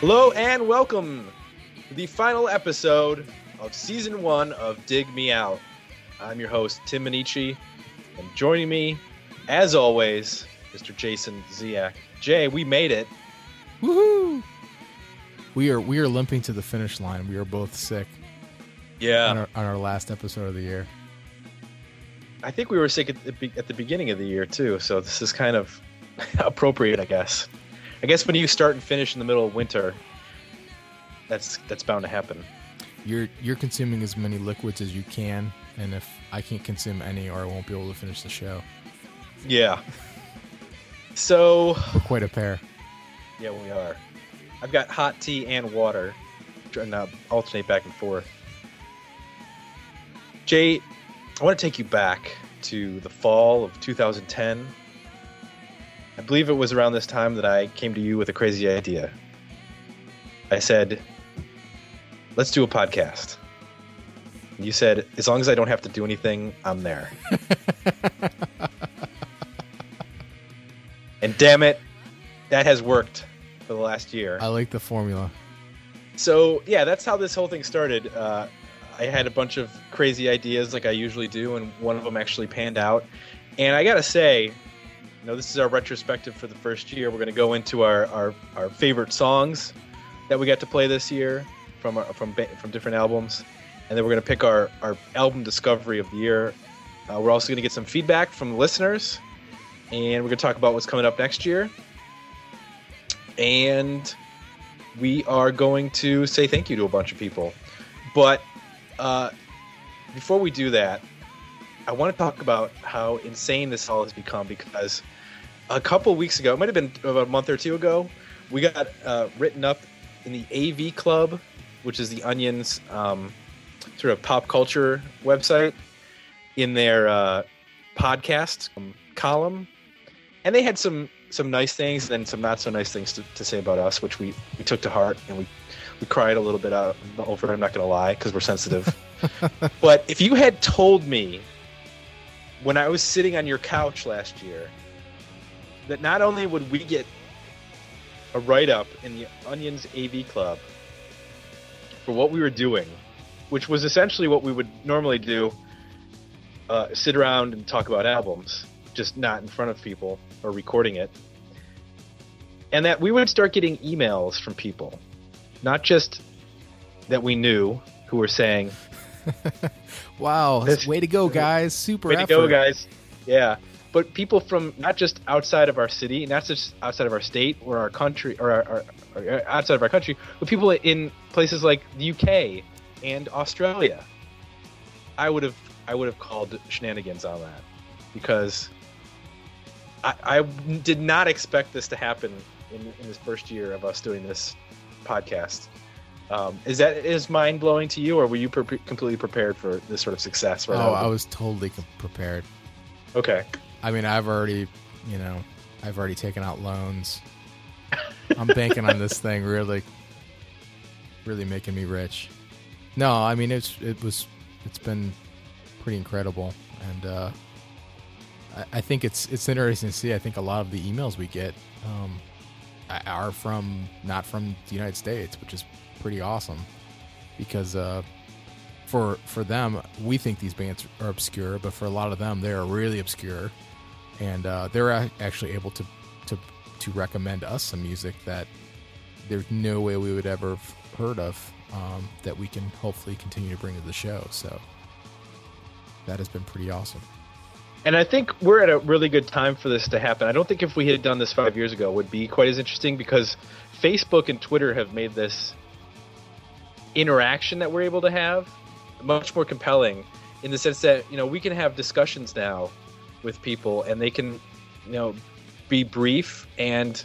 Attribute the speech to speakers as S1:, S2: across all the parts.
S1: Hello and welcome to the final episode of season one of Dig Me Out. I'm your host, Tim Minneci, and joining me, as always, Mr. Jason Ziak. Jay, we made it.
S2: Woohoo! We are we are limping to the finish line. We are both sick on
S1: Yeah.
S2: our, on our last episode of the year.
S1: I think we were sick at the, at the beginning of the year, too, so this is kind of appropriate, I guess. I guess when you start and finish in the middle of winter, that's that's bound to happen.
S2: You're you're consuming as many liquids as you can, and if I can't consume any, or I won't be able to finish the show.
S1: Yeah. So
S2: We're quite a pair.
S1: Yeah, we are. I've got hot tea and water, trying to alternate back and forth. Jay, I want to take you back to the fall of 2010. I believe it was around this time that I came to you with a crazy idea. I said, let's do a podcast. And you said, as long as I don't have to do anything, I'm there. and damn it, that has worked for the last year.
S2: I like the formula.
S1: So yeah, that's how this whole thing started. Uh, I had a bunch of crazy ideas, like I usually do, and one of them actually panned out. And I gotta say, you know, this is our retrospective for the first year. We're gonna go into our our, our favorite songs that we got to play this year from our, from from different albums, and then we're gonna pick our our album discovery of the year. Uh, we're also gonna get some feedback from listeners, and we're gonna talk about what's coming up next year. And we are going to say thank you to a bunch of people. But uh, before we do that, I want to talk about how insane this all has become because a couple weeks ago, it might have been about a month or two ago, we got uh, written up in the AV Club, which is the Onion's um, sort of pop culture website, in their uh, podcast um, column. And they had some some nice things and some not so nice things to, to say about us, which we, we took to heart and we, we cried a little bit out over it. I'm not going to lie because we're sensitive. but if you had told me when I was sitting on your couch last year that not only would we get a write up in the Onions AV Club for what we were doing, which was essentially what we would normally do uh, sit around and talk about albums, just not in front of people or recording it. And that we would start getting emails from people, not just that we knew who were saying,
S2: Wow!
S1: This-
S2: way to go, guys! Super
S1: Way to go, guys. Yeah. But people from not just outside of our city, not just outside of our state or our country, or, our, our, or outside of our country, but people in places like the UK and Australia. I would have I would have called shenanigans on that because I, I did not expect this to happen in, in this first year of us doing this podcast. Um, is that is mind blowing to you, or were you pre- completely prepared for this sort of success?
S2: Oh,
S1: right of
S2: I was totally prepared.
S1: okay.
S2: I mean, I've already, you know, I've already taken out loans. I'm banking on this thing really, really making me rich. No, I mean it's it was it's been pretty incredible, and uh, I, I think it's it's interesting to see. I think a lot of the emails we get um, are from not from the United States, which is pretty awesome because uh, for for them we think these bands are obscure, but for a lot of them they are really obscure, and uh, they're actually able to to to recommend us some music that there's no way we would ever have heard of um, that we can hopefully continue to bring to the show. So that has been pretty awesome.
S1: And I think we're at a really good time for this to happen. I don't think if we had done this five years ago would be quite as interesting because Facebook and Twitter have made this interaction that we're able to have much more compelling in the sense that you know we can have discussions now with people and they can you know be brief and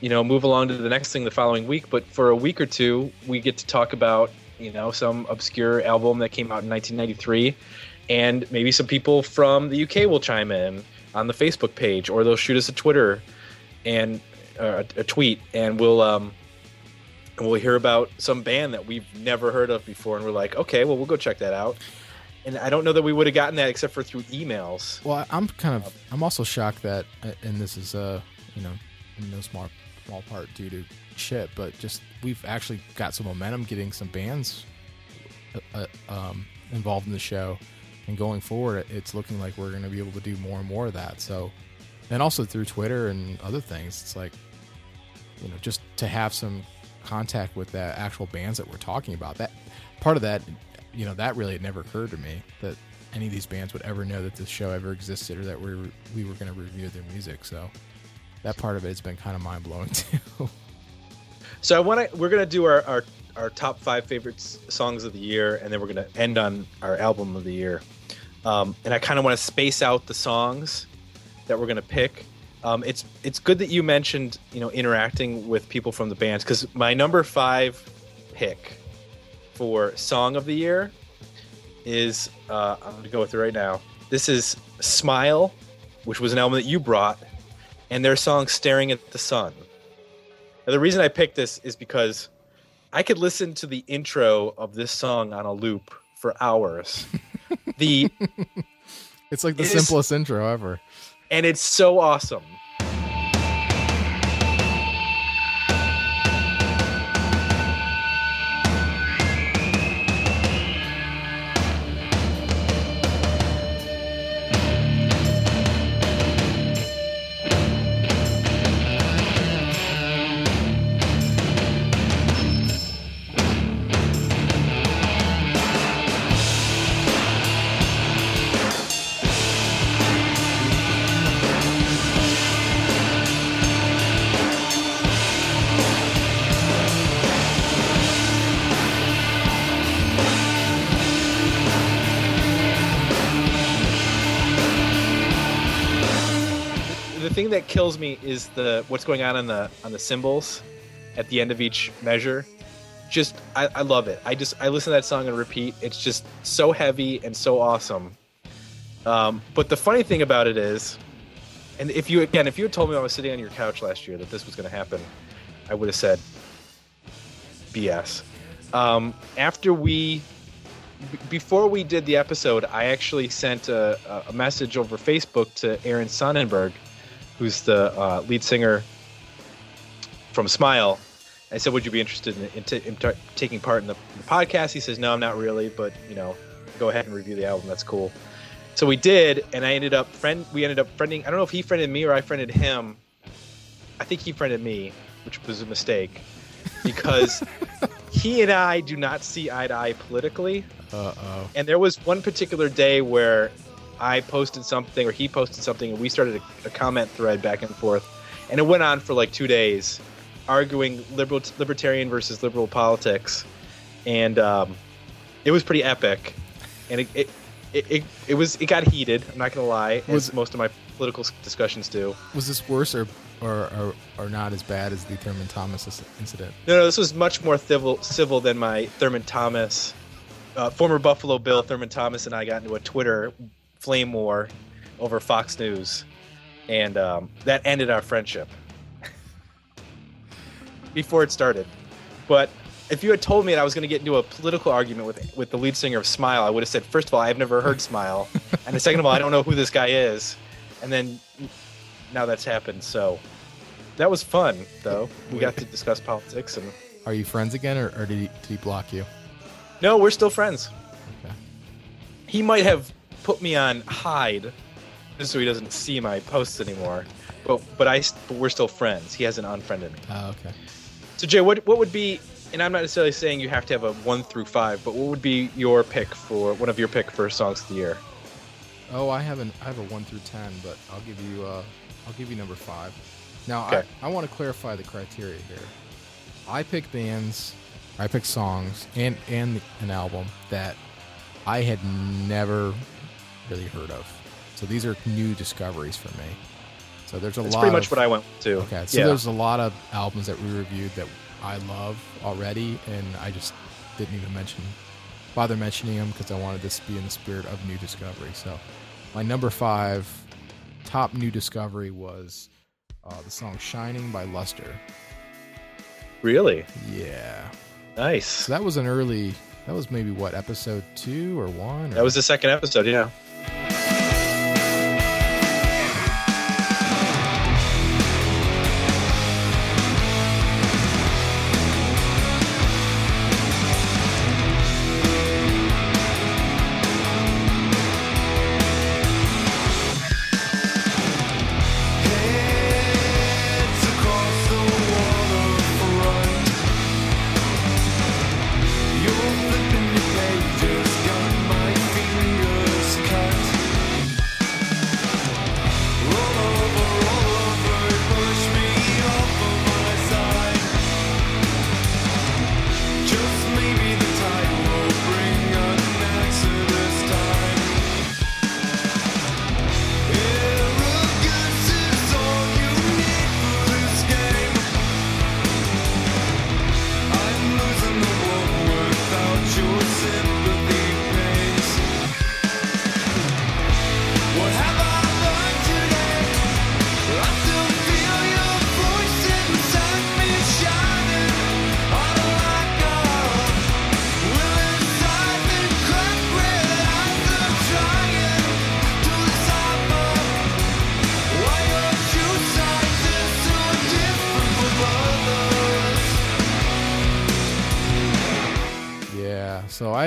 S1: you know move along to the next thing the following week. But for a week or two we get to talk about you know some obscure album that came out in 1993 and maybe some people from the UK will chime in on the Facebook page or they'll shoot us a Twitter and uh, a, a tweet and we'll um and we'll hear about some band that we've never heard of before and we're like okay well we'll go check that out. And I don't know that we would have gotten that except for through emails.
S2: Well, I'm kind of I'm also shocked that, uh, and this is uh you know in no small small part due to Chip, but just we've actually got some momentum, getting some bands uh, uh, um, involved in the show, and going forward, it's looking like we're going to be able to do more and more of that. So, and also through Twitter and other things, it's like you know just to have some contact with the actual bands that we're talking about. That part of that, you know, that really had never occurred to me that any of these bands would ever know that this show ever existed or that we were, we were going to review their music. So that part of it has been kind of mind blowing too.
S1: So I want to. We're gonna do our, our our top five favorite songs of the year, and then we're gonna end on our album of the year. Um, and I kind of want to space out the songs that we're gonna pick. Um, it's it's good that you mentioned you know interacting with people from the bands because my number five pick for song of the year is uh, I'm gonna go with it right now. This is Smile, which was an album that you brought, and their song "Staring at the Sun." Now, the reason I picked this is because I could listen to the intro of this song on a loop for hours. the
S2: it's like the
S1: It is-
S2: simplest intro ever.
S1: And it's so awesome. Thing that kills me is the what's going on on the on the cymbals at the end of each measure. Just I, I love it. I just I listen to that song and repeat. It's just so heavy and so awesome. Um, but the funny thing about it is, and if you again, if you had told me I was sitting on your couch last year that this was going to happen, I would have said BS. Um, after we b- before we did the episode, I actually sent a, a message over Facebook to Aaron Sonnenberg, who's the uh, lead singer from Smile. I said, "Would you be interested in, in, t- in t- taking part in the, the podcast?" He says, "No, I'm not really, but you know, go ahead and review the album. That's cool." So we did, and I ended up friend. We ended up friending. I don't know if he friended me or I friended him. I think he friended me, which was a mistake, because he and I do not see eye to eye politically.
S2: Uh oh.
S1: And there was one particular day where I posted something or he posted something and we started a, a comment thread back and forth. And it went on for like two days, arguing liberal libertarian versus liberal politics. And um, it was pretty epic. And it, it, it, it, it was it got heated, I'm not gonna lie,
S2: Was-
S1: as most of my political discussions do.
S2: Was this worse or, or or or not as bad as the Thurman Thomas incident?
S1: No, no, this was much more civil, civil than my Thurman Thomas, uh, former Buffalo Bill Thurman Thomas, and I got into a Twitter flame war over Fox News, and um, that ended our friendship before it started. But if you had told me that I was going to get into a political argument with with the lead singer of Smile, I would have said, first of all, I've never heard Smile, and the second of all, I don't know who this guy is, and then now that's happened. So that was fun, though. We got to discuss politics and.
S2: Are you friends again, or, or did, he, did he block you?
S1: No, we're still friends.
S2: Okay.
S1: He might have put me on hide just so he doesn't see my posts anymore. But but I but we're still friends. He hasn't unfriended me.
S2: Oh, okay.
S1: So Jay, what what would be? And I'm not necessarily saying you have to have a one through five, but what would be your pick for one of your pick for songs of the year?
S2: Oh, I haven't. I have a one through ten, but I'll give you. Uh, I'll give you number five. Now,
S1: Okay.
S2: I, I want to clarify the criteria here. I pick bands, I pick songs, and and an album that I had never really heard of. So these are new discoveries for me. So there's a
S1: That's
S2: lot.
S1: pretty much
S2: of,
S1: what I went to.
S2: Okay, so
S1: yeah.
S2: there's a lot of albums that we reviewed that I love already, and I just didn't even mention, bother mentioning them because I wanted this to be in the spirit of new discovery. So, my number five top new discovery was uh, the song "Shining" by Luster.
S1: really
S2: Yeah,
S1: nice.
S2: so that was an early. That was maybe what episode two or one. Or,
S1: That was the second episode. Yeah.
S2: Bye.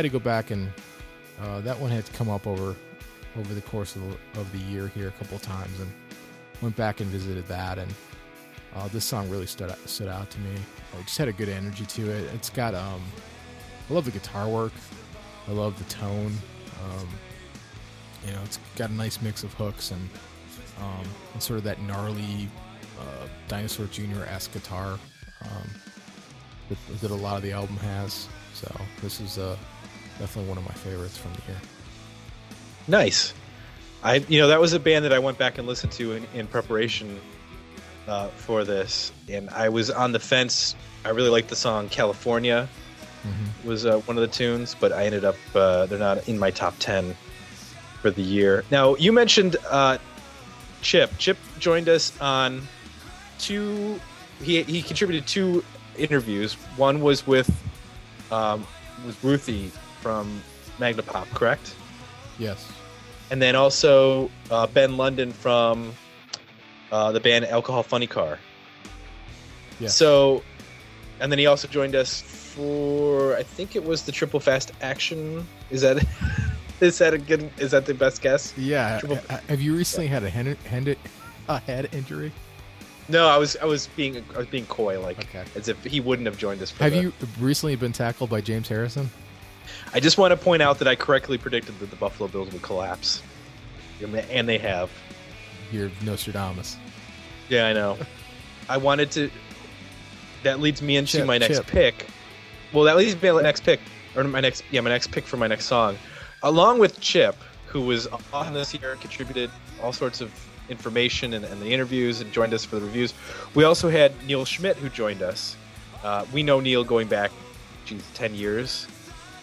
S2: Had to go back and uh, that one had to come up over over the course of the, of the year here a couple of times, and went back and visited that. And uh, this song really stood out, stood out to me. It just had a good energy to it. It's got um, I love the guitar work. I love the tone. Um, you know, it's got a nice mix of hooks and um, and sort of that gnarly uh, Dinosaur Jr. esque guitar um, that, that a lot of the album has. So this is uh, definitely one of my favorites from the year.
S1: Nice. I you know that was a band that I went back and listened to in, in preparation uh, for this, and I was on the fence. I really liked the song California.
S2: Mm-hmm.
S1: Was uh, one of the tunes, but I ended up uh, they're not in my top ten for the year. Now you mentioned uh, Chip. Chip joined us on two. He he contributed two interviews. One was with um, with Ruthie from Magnapop, correct?
S2: Yes.
S1: And then also uh, Ben London from uh, the band Alcohol Funnycar.
S2: Yeah.
S1: So, and then he also joined us for I think it was the Triple Fast Action. Is that is that a good? Is that the best guess?
S2: Yeah.
S1: Triple-
S2: Uh, Have you recently had a head, head, a head injury?
S1: No, I was I was being I was being coy, like
S2: Okay.
S1: as if he wouldn't have joined us. For
S2: Have
S1: the-
S2: you recently been tackled by James Harrison?
S1: I just want to point out that I correctly predicted that the Buffalo Bills would collapse, and they have.
S2: You're Nostradamus.
S1: Yeah, I know. I wanted to. That leads me into
S2: Chip,
S1: my next
S2: Chip.
S1: pick. Well, that leads me to my next pick, or my next yeah, my next pick for my next song, along with Chip, who was on this year, contributed all sorts of information and, and the interviews, and joined us for the reviews. We also had Neal Schmitt, who joined us. Uh, we know Neal going back, geez, ten years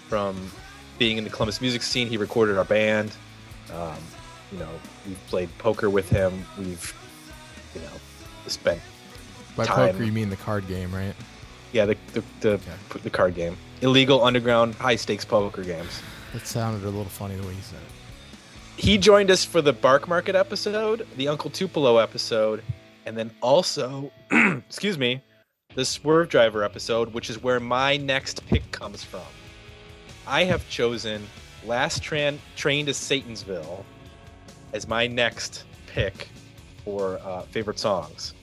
S1: from being in the Columbus music scene. He recorded our band. Um, you know, we've played poker with him. We've, you know, spent
S2: By
S1: Time.
S2: poker, you mean the card game, right?
S1: yeah the the the, the card game, illegal underground high stakes poker games.
S2: That sounded a little funny the way you said it.
S1: He joined us for the Barkmarket episode, the Uncle Tupelo episode, and then also, excuse me, the Swervedriver episode, which is where my next pick comes from. I have chosen Last Tran- Train to Satansville as my next pick for uh, favorite songs.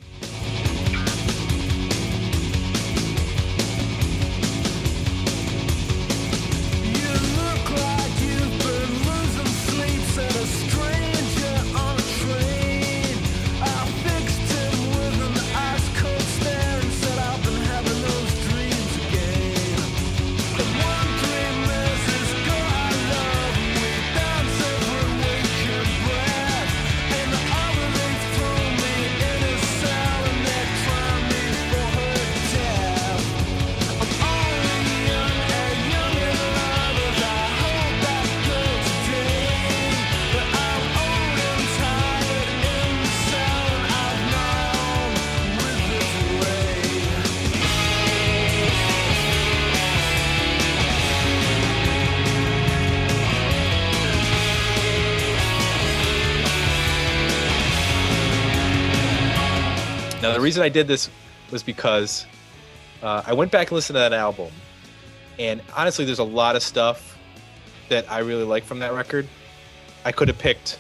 S1: Now, the reason I did this was because uh, I went back and listened to that album, and honestly, there's a lot of stuff that I really like from that record. I could have picked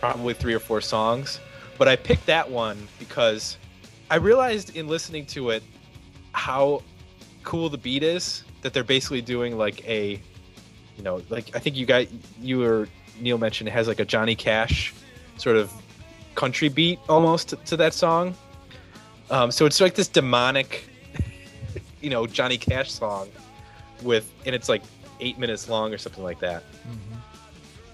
S1: probably three or four songs, but I picked that one because I realized in listening to it how cool the beat is. That they're basically doing like a, you know, like I think you got you or Neal mentioned it has like a Johnny Cash sort of country beat almost to, to that song. Um, so it's like this demonic, you know, Johnny Cash song with, and it's like eight minutes long or something like that.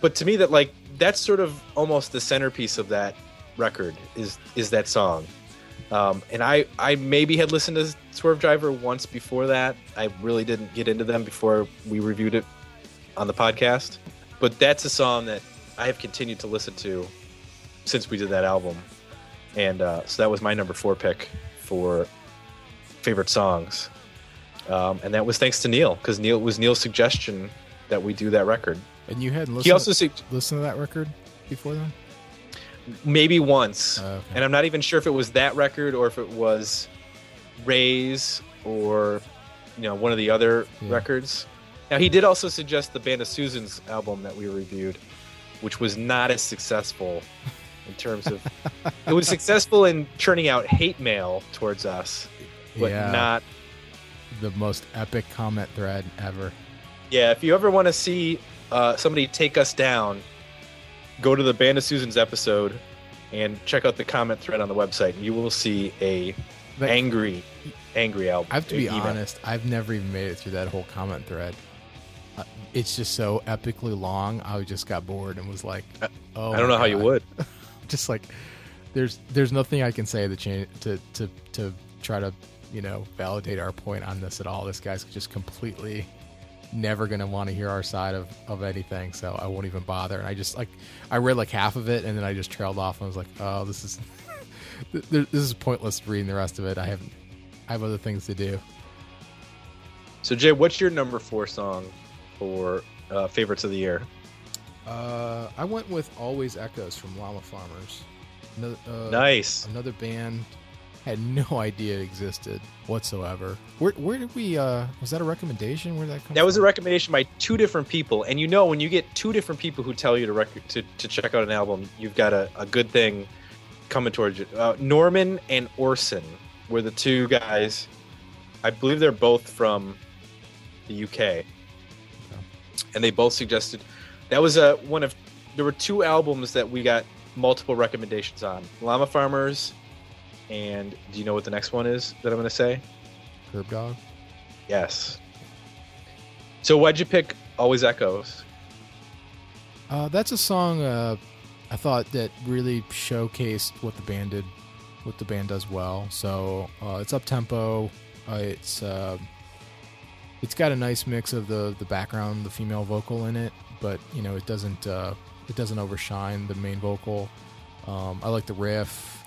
S1: But to me, that like that's sort of almost the centerpiece of that record is is that song. Um, and I I maybe had listened to Swervedriver once before that. I really didn't get into them before we reviewed it on the podcast. But that's a song that I have continued to listen to since we did that album, and uh, so that was my number four pick for favorite songs, um, and that was thanks to Neal because Neal it was Neal's suggestion that we do that record.
S2: And you hadn't listened,
S1: He also sug-
S2: listened to that record before then?
S1: maybe once,
S2: Oh, okay.
S1: and I'm not even sure if it was that record or if it was Raise or you know one of the other
S2: Yeah.
S1: records. Now he did also suggest the Band of Susans album that we reviewed, which was not as successful in terms of it was successful in churning out hate mail towards us, but
S2: yeah,
S1: not
S2: the most epic comment thread ever.
S1: Yeah, if you ever want to see uh, somebody take us down, go to the Band of Susans episode and check out the comment thread on the website. And you will see a
S2: Like,
S1: angry, angry album.
S2: I have to be
S1: email.
S2: honest. I've never even made it through that whole comment thread. Uh, it's just so epically long. I just got bored and was like, "Oh,
S1: I don't know
S2: my
S1: how you would.
S2: Just like, there's there's nothing I can say to change to to to try to you know validate our point on this at all. This guy's just completely never gonna want to hear our side of of anything. So I won't even bother. And I just like I read like half of it and then I just trailed off and was like, oh, this is th- th- this is pointless reading the rest of it. I have I have other things to do.
S1: So Jay, what's your number four song for uh, favorites of the year?
S2: Uh, I went with Always Echoes from Llama Farmers. Another, uh,
S1: nice.
S2: Another band had no idea it existed whatsoever. Where where did we? uh Was that a recommendation? Where did that come?
S1: That was a recommendation by two different people, and you know when you get two different people who tell you to rec- to, to check out an album, you've got a, a good thing coming towards you. Uh, Norman and Orcen were the two guys. I believe they're both from the UK, and they both suggested that was a one of there were two albums that we got multiple recommendations on: Llama Farmers, and do you know what the next one is that I'm going to say?
S2: Kerbdog.
S1: Yes. So why'd you pick Always Echoes?
S2: Uh, that's a song uh, I thought that really showcased what the band did, what the band does well. So uh, it's up tempo. Uh, it's uh, it's got a nice mix of the the background, the female vocal in it, but you know it doesn't uh, it doesn't overshine the main vocal. Um, I like the riff.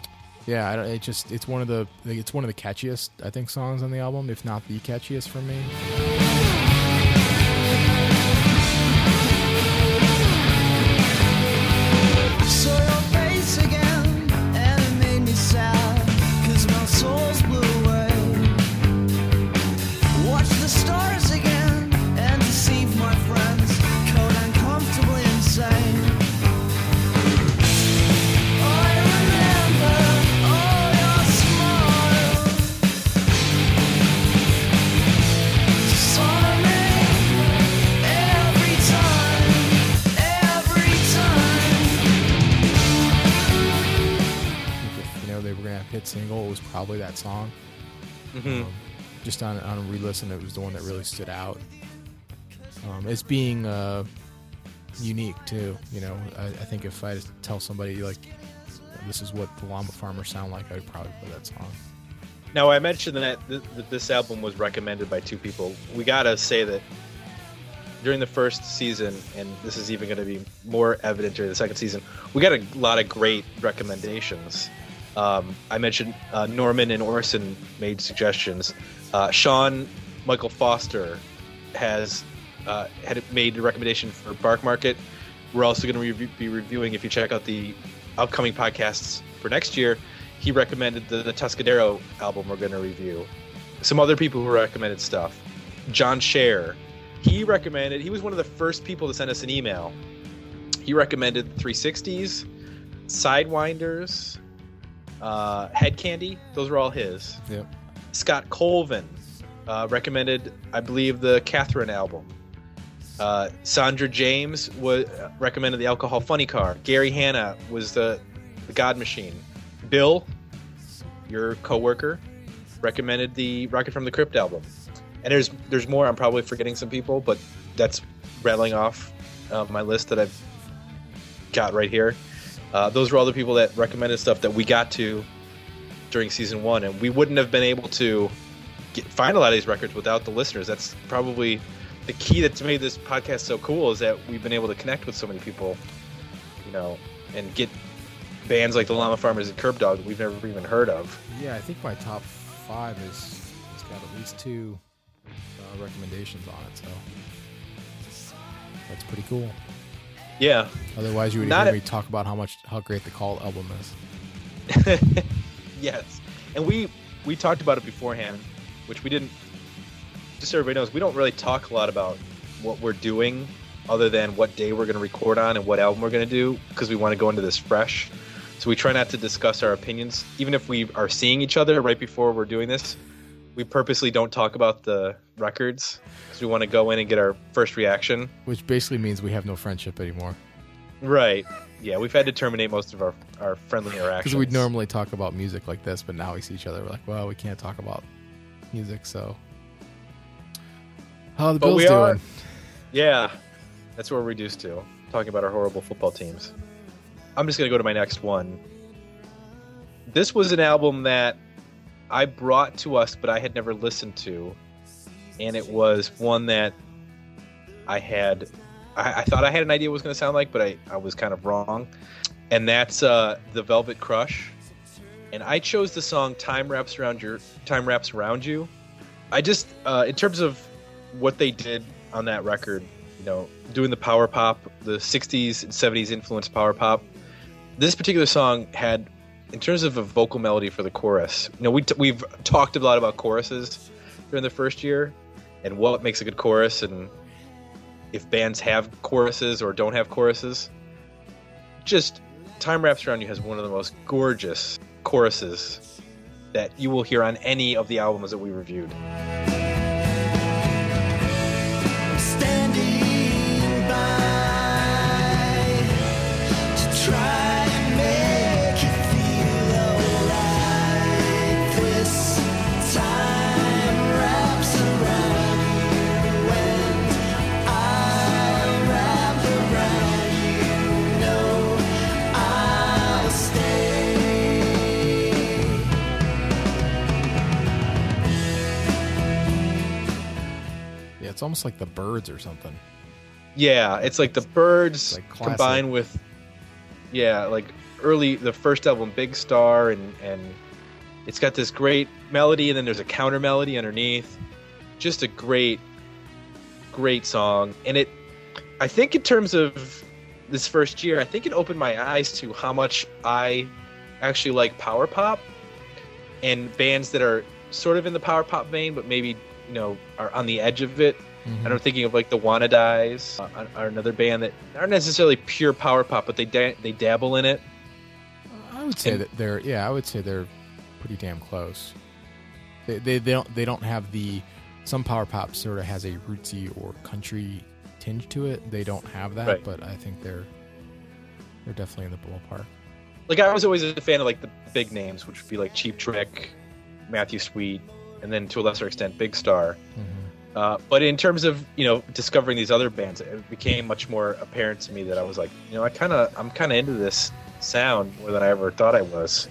S2: Yeah, it just it's one of the it's one of the catchiest I think songs on the album, if not the catchiest for me. Probably that song.
S1: Mm-hmm.
S2: Um, just on on a re-listen, it was the one that really stood out. Um, as being uh, unique too. You know, I, I think if I tell somebody like this is what the Llama Farmers sound like, I'd probably play that song.
S1: Now I mentioned that, th- that this album was recommended by two people. We gotta say that during the first season, and this is even going to be more evident during the second season, we got a lot of great recommendations. Um, I mentioned uh, Norman and Orcen made suggestions. Uh, Shawn Michael Foster has uh, had made a recommendation for Barkmarket. We're also going to re- be reviewing, if you check out the upcoming podcasts for next year, he recommended the, the Tuscadero album we're going to review. Some other people who recommended stuff. Jon Scher, he recommended, he was one of the first people to send us an email. He recommended 360s, Sidewinders, uh, Head Candy. Those were all his.
S2: Yep.
S1: Scott Colvin uh, recommended, I believe, the Catherine album. Uh, Sondra James was recommended the Alcohol Funnycar. Gary Hanna was the, the God Machine. Bill, your coworker, recommended the Rocket from the Crypt album. And there's there's more. I'm probably forgetting some people, but that's rattling off uh, my list that I've got right here. Uh, those were all the people that recommended stuff that we got to during season one, and we wouldn't have been able to get, find a lot of these records without the listeners. That's probably the key that's made this podcast so cool is that we've been able to connect with so many people, you know, and get bands like the Llama Farmers and Kerbdog that we've never even heard of.
S2: Yeah, I think my top five is it's got at least two uh, recommendations on it, so that's pretty cool.
S1: Yeah,
S2: Otherwise, you would
S1: Not
S2: hear
S1: a-
S2: me talk about how much how great the Call album is.
S1: yes, and we we talked about it beforehand, which we didn't. Just so everybody knows, we don't really talk a lot about what we're doing other than what day we're going to record on and what album we're going to do because we want to go into this fresh. So we try not to discuss our opinions, even if we are seeing each other right before we're doing this. We purposely don't talk about the records because we want to go in and get our first reaction.
S2: Which basically means we have no friendship anymore.
S1: Right. Yeah, we've had to terminate most of our, our friendly interactions.
S2: Because we'd normally talk about music like this, but now we see each other. We're like, well, we can't talk about music, so. How are the
S1: But
S2: Bills
S1: we are-
S2: doing?
S1: Yeah, that's what we're reduced to. Talking about our horrible football teams. I'm just going to go to my next one. This was an album that I brought to us, but I had never listened to. And it was one that I had. I, I thought I had an idea what it was going to sound like, but I, I was kind of wrong. And that's uh, The Velvet Crush. And I chose the song Time Wraps Around Your Time Wraps Around You. I just, uh, in terms of what they did on that record, you know, doing the power pop, the 60s and 70s influenced power pop. This particular song had, in terms of a vocal melody for the chorus, you know, we t- we've talked a lot about choruses during the first year and what makes a good chorus and if bands have choruses or don't have choruses. Just Time Wraps Around You has one of the most gorgeous choruses that you will hear on any of the albums that we reviewed.
S2: It's almost like the birds or something.
S1: Yeah, it's like the birds
S2: Like
S1: combined with yeah, like early the first album Big Star and and it's got this great melody and then there's a counter melody underneath. Just a great great song and it I think in terms of this first year, I think it opened my eyes to how much I actually like power pop and bands that are sort of in the power pop vein but maybe, you know, are on the edge of it
S2: Mhm.
S1: and I'm thinking of like the Wannadies, uh, are another band that aren't necessarily pure power pop, but they da- they dabble in it.
S2: I would say
S1: And-
S2: that they're yeah, I would say they're pretty damn close. They, they they don't they don't have the some power pop sort of has a rootsy or country tinge to it. They don't have that,
S1: Right.
S2: but I think they're they're definitely in the ballpark.
S1: Like I was always a fan of like the big names, which would be like Cheap Trick, Matthew Sweet, and then to a lesser extent Big Star. Uh, but in terms of you know discovering these other bands, it became much more apparent to me that I was like, you know, I kind of I'm kind of into this sound more than I ever thought I was.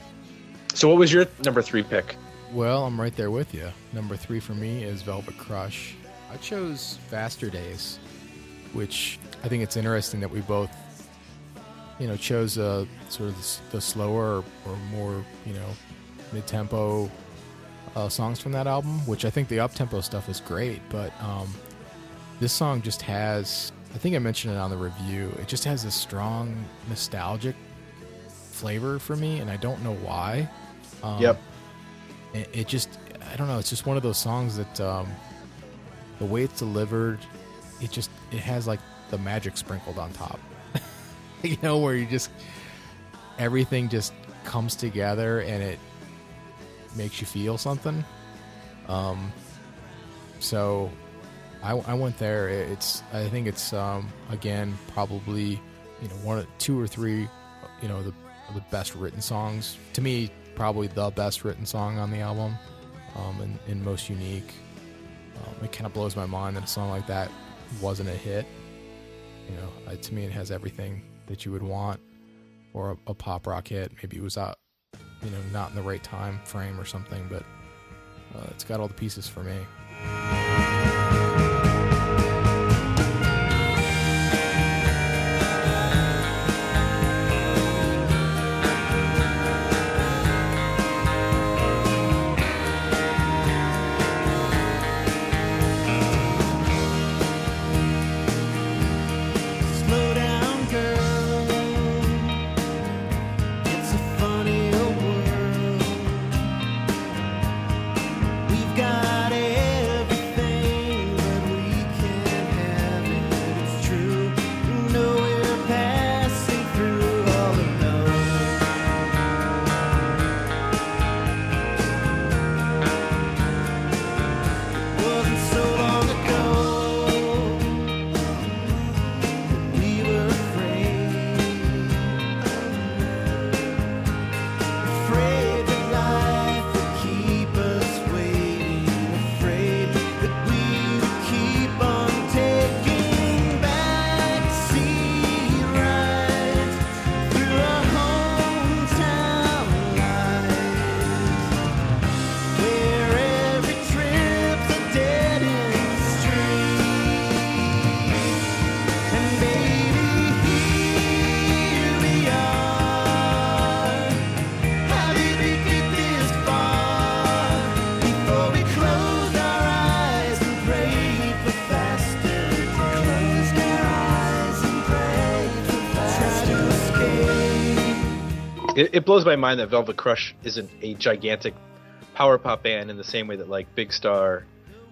S1: So what was your number three pick?
S2: Well, I'm right there with you. Number three for me is Velvet Crush. I chose Faster Days, which I think it's interesting that we both, you know, chose uh, sort of the, the slower or, or more, you know, mid-tempo uh, songs from that album. Which I think the up-tempo stuff is great, but um, this song just has. I think I mentioned it on the review. It just has this strong nostalgic flavor for me, and I don't know why. Um,
S1: Yep.
S2: it, it just i don't know it's just one of those songs that um the way it's delivered it just it has like the magic sprinkled on top you know where you just everything just comes together and it makes you feel something. Um so i, I went there. It's i think it's um again probably you know one of two or three you know the the best written songs. To me probably the best written song on the album. Um, and, and most unique. Um, it kind of blows my mind that a song like that wasn't a hit. You know uh, to me it has everything that you would want. For a, a pop rock hit. Maybe it was out you know not in the right time frame or something but uh, it's got all the pieces for me
S1: It, blows my mind that Velvet Crush isn't a gigantic power pop band in the same way that like Big Star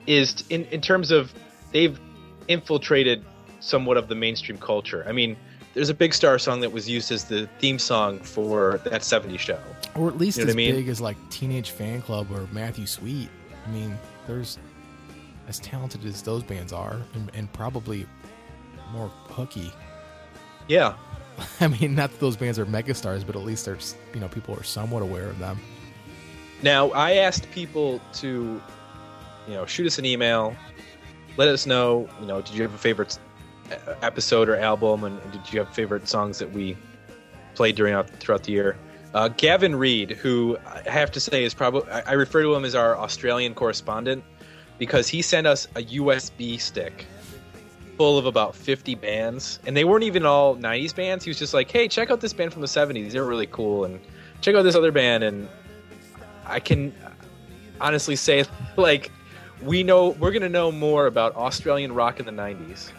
S1: is in in terms of they've infiltrated somewhat of the mainstream culture. I mean, there's a Big Star song that was used as the theme song for that 70s show.
S2: Or at least
S1: You know
S2: as
S1: I mean?
S2: big as like Teenage Fanclub or Matthew Sweet. I mean, there's as talented as those bands are, and, and probably more hooky.
S1: Yeah.
S2: I mean, not that those bands are megastars, but at least there's you know people are somewhat aware of them.
S1: Now, I asked people to, you know, shoot us an email, let us know, you know, did you have a favorite uh, episode or album, and did you have favorite songs that we played during throughout the year? Uh, Gavin Reed, who I have to say is probably, I refer to him as our Australian correspondent because he sent us a USB stick full of about 50 bands, and they weren't even all 90s bands. He was just like, hey, check out this band from the 70s. They're really cool, and check out this other band, and I can honestly say, like, we know we're gonna know more about Australian rock in the '90s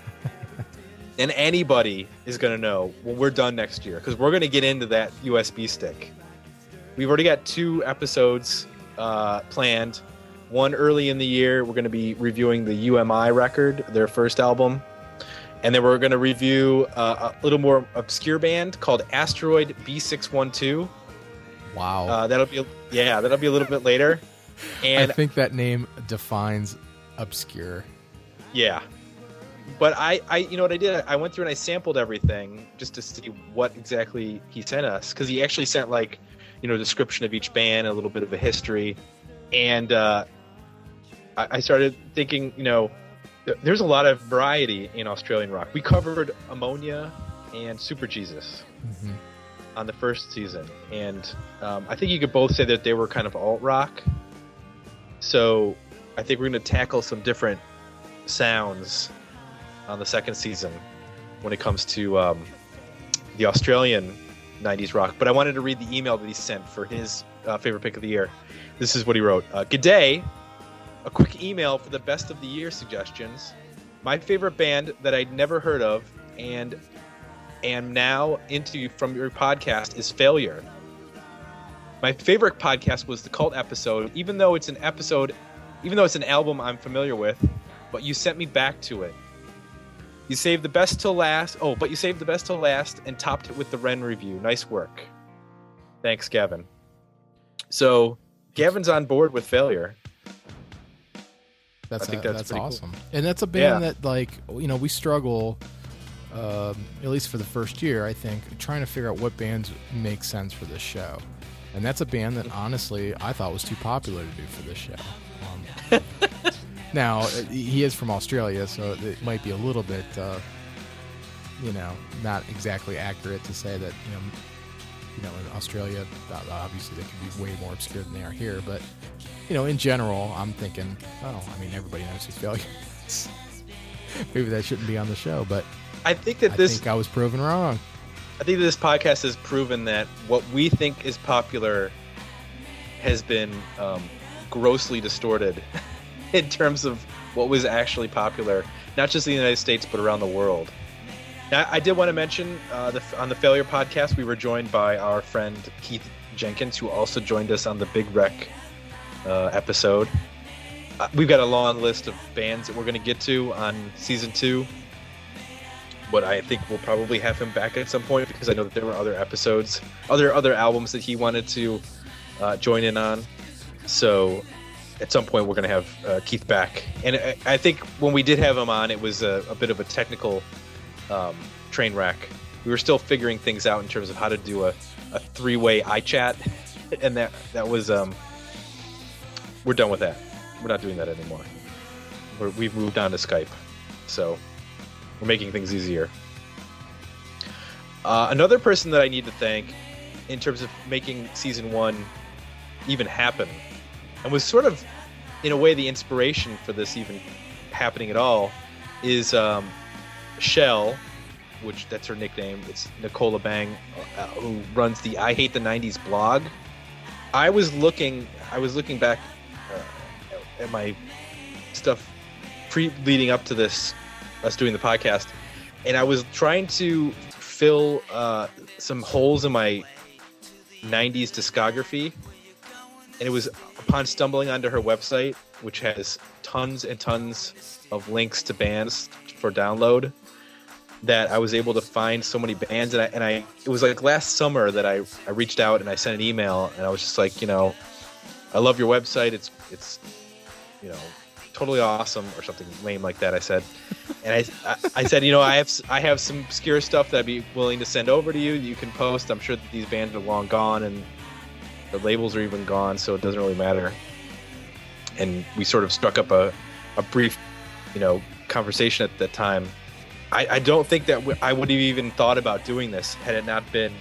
S1: than anybody is gonna know when we're done next year, because we're gonna get into that USB stick. We've already got two episodes uh, planned. One early in the year, we're gonna be reviewing the You Am I record, their first album, and then we're gonna review uh, a little more obscure band called Asteroid B612.
S2: Wow,
S1: Uh, that'll be yeah, that'll be a little bit later. And
S2: I think that name defines obscure.
S1: yeah, but I, I, you know what I did? I went through and I sampled everything just to see what exactly he sent us because he actually sent like, you know, a description of each band, a little bit of a history, and uh, I, started thinking, you know, there's a lot of variety in Australian rock. We covered Ammonia and Superjesus.
S2: Mhm.
S1: on the first season, and um, I think you could both say that they were kind of alt rock. So I think we're going to tackle some different sounds on the second season when it comes to um, the Australian 90s rock. But I wanted to read the email that he sent for his uh, favorite pick of the year. This is what he wrote uh, Good day. A quick email for the best of the year suggestions. My favorite band that I'd never heard of and am now into from your podcast is Failure. My favorite podcast was the Cult episode, even though it's an episode, even though it's an album I'm familiar with, but you sent me back to it. You saved the best till last. Oh, but you saved the best till last and topped it with the Ren review. Nice work. Thanks, Gavin. So, Gavin's on board with Failure.
S2: That's
S1: I think
S2: a-
S1: that's
S2: that's
S1: pretty cool.
S2: awesome, and that's a band
S1: Yeah.
S2: that like you know we struggle, um, at least for the first year. I think trying to figure out what bands make sense for this show, and that's a band that honestly I thought was too popular to do for this show. Um, now uh, he is from Australia, so it might be a little bit, uh, you know, not exactly accurate to say that you know, you know, in Australia, obviously they can be way more obscure than they are here, but you know, in general, I'm thinking, oh, I mean, everybody knows his failures. Maybe that shouldn't be on the show, but
S1: I think that
S2: I
S1: this
S2: think I was proven wrong.
S1: I think that this podcast has proven that what we think is popular has been um, grossly distorted in terms of what was actually popular, not just in the United States but around the world. Now, I did want to mention uh, the, on the Failure podcast, we were joined by our friend Keith Jenkins, who also joined us on the Big Wreck uh, episode. Uh, we've got a long list of bands that we're going to get to on season two but I think we'll probably have him back at some point because I know that there were other episodes, other other albums that he wanted to uh, join in on. So at some point we're going to have uh, Keith back, and I, I think when we did have him on, it was a, a bit of a technical um, train wreck. We were still figuring things out in terms of how to do a, a three way iChat, and that that was um, we're done with that. We're not doing that anymore. We're, we've moved on to Skype, so we're making things easier. Uh, another person that I need to thank in terms of making season one even happen, and was sort of, in a way, the inspiration for this even happening at all, is um, Chel, which that's her nickname. It's Nicola Bang, uh, who runs the I Hate the '90s blog. I was looking, I was looking back at my stuff pre leading up to this us doing the podcast, and I was trying to fill uh, some holes in my '90s discography, and it was upon stumbling onto her website, which has tons and tons of links to bands for download, that I was able to find so many bands. And I, and I it was like last summer that I, I reached out and I sent an email, and I was just like, you know, I love your website. It's it's you know totally awesome or something lame like that. I said, and I, I, I said, you know, I have I have some obscure stuff that I'd be willing to send over to you. You can post. I'm sure that these bands are long gone and the labels are even gone, so it doesn't really matter. And we sort of struck up a, a brief, you know, conversation at that time. I, I don't think that I would have even thought about doing this had it not been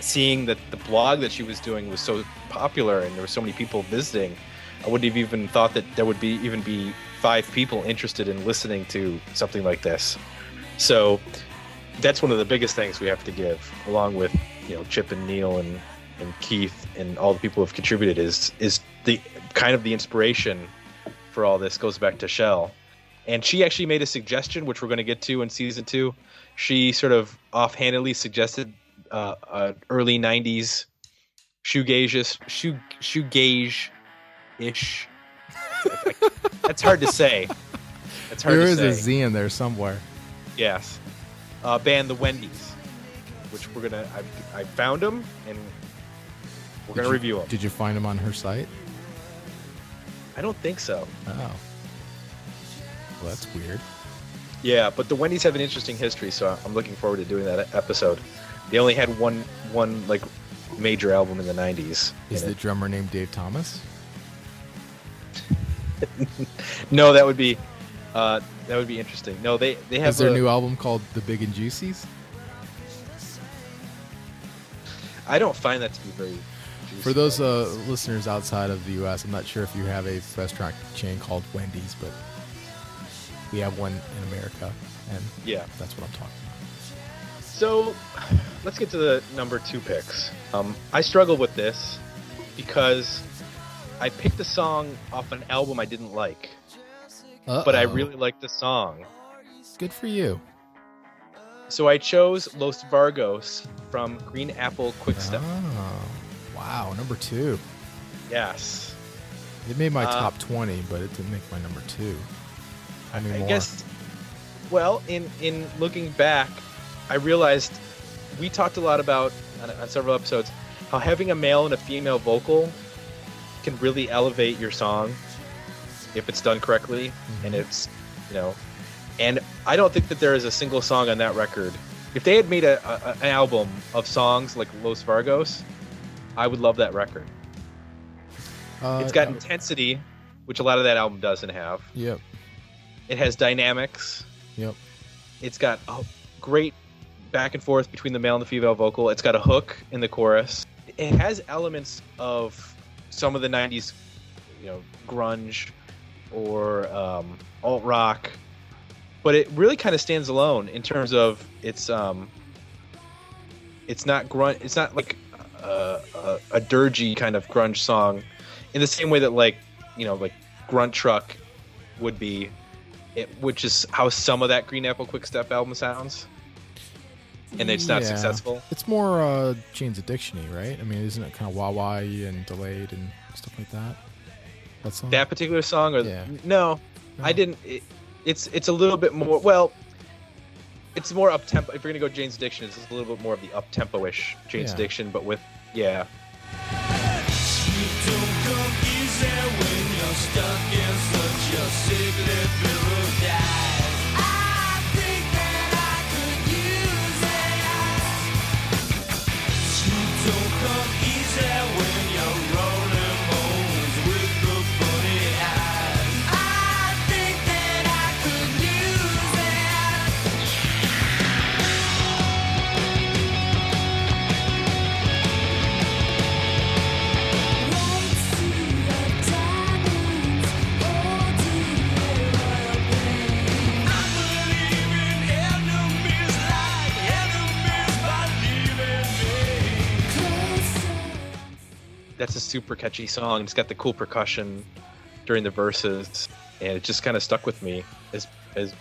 S1: seeing that the blog that she was doing was so popular and there were so many people visiting. I wouldn't have even thought that there would be even be five people interested in listening to something like this. So that's one of the biggest things we have to give, along with you know Chip and Neil and and Keith and all the people who have contributed is is the kind of the inspiration for all this goes back to Chel. And she actually made a suggestion, which we're going to get to in season two. She sort of offhandedly suggested uh, early '90s shoegaze, shoe shoegaze ish. That's hard to say. That's hard
S2: There
S1: to
S2: is
S1: say.
S2: a Z in there somewhere.
S1: Yes. Uh, band the Wendy's, which we're gonna. I, I found them and we're
S2: Did
S1: gonna
S2: you-
S1: review them.
S2: Did you find them on her site?
S1: I don't think so.
S2: Oh. Well, that's weird.
S1: Yeah, but the Wendy's have an interesting history, so I'm looking forward to doing that episode. They only had one one like major album in the '90s.
S2: Is the
S1: it.
S2: drummer named Dave Thomas?
S1: No, that would be uh, that would be interesting. No, they they have
S2: Is their
S1: a-
S2: new album called The Big and Juicies?
S1: I don't find that to be very. juicy.
S2: For those uh, listeners outside of the U.S., I'm not sure if you have a restaurant chain called Wendy's, but we have one in America, and
S1: yeah.
S2: that's what I'm talking about.
S1: So, let's get to the number two picks. Um, I struggle with this because I picked a song off an album I didn't like, but I really liked the song.
S2: good for you.
S1: So I chose Los Vargos from Green Apple Quick Step.
S2: Oh, wow, number two.
S1: Yes.
S2: It made my
S1: Uh,
S2: top 20, but it didn't make my number two. I mean,
S1: I
S2: more.
S1: guess. Well, in in looking back, I realized we talked a lot about on, on several episodes how having a male and a female vocal can really elevate your song if it's done correctly and it's you know and i don't think that there is a single song on that record if they had made a, a an album of songs like los vargos i would love that record
S2: Uh,
S1: it's got
S2: uh,
S1: intensity which a lot of that album doesn't have
S2: Yep,
S1: it has dynamics
S2: yep.
S1: It's got a great back and forth between the male and the female vocal. It's got a hook in the chorus. It has elements of some of the '90s, you know, grunge or um, alt rock, but it really kind of stands alone in terms of its. Um, it's not grunge. It's not like a, a, a dirgy kind of grunge song, in the same way that like you know like Gruntruck would be it, which is how some of that Green Apple Quick Step album sounds. And it's not
S2: Yeah.
S1: successful.
S2: It's more uh, Jane's Addiction right? I mean, isn't it kind of wah wah and delayed and stuff like that? That song?
S1: That particular song, or
S2: Yeah.
S1: no,
S2: No.
S1: I didn't. It, it's it's a little bit more. Well, it's more up tempo. If you're gonna go Jane's Addiction, it's a little bit more of the up tempo ish Jane's
S2: Yeah.
S1: Addiction, but with yeah, that's a super catchy song. It's got the cool percussion during the verses, and it just kind of stuck with me as as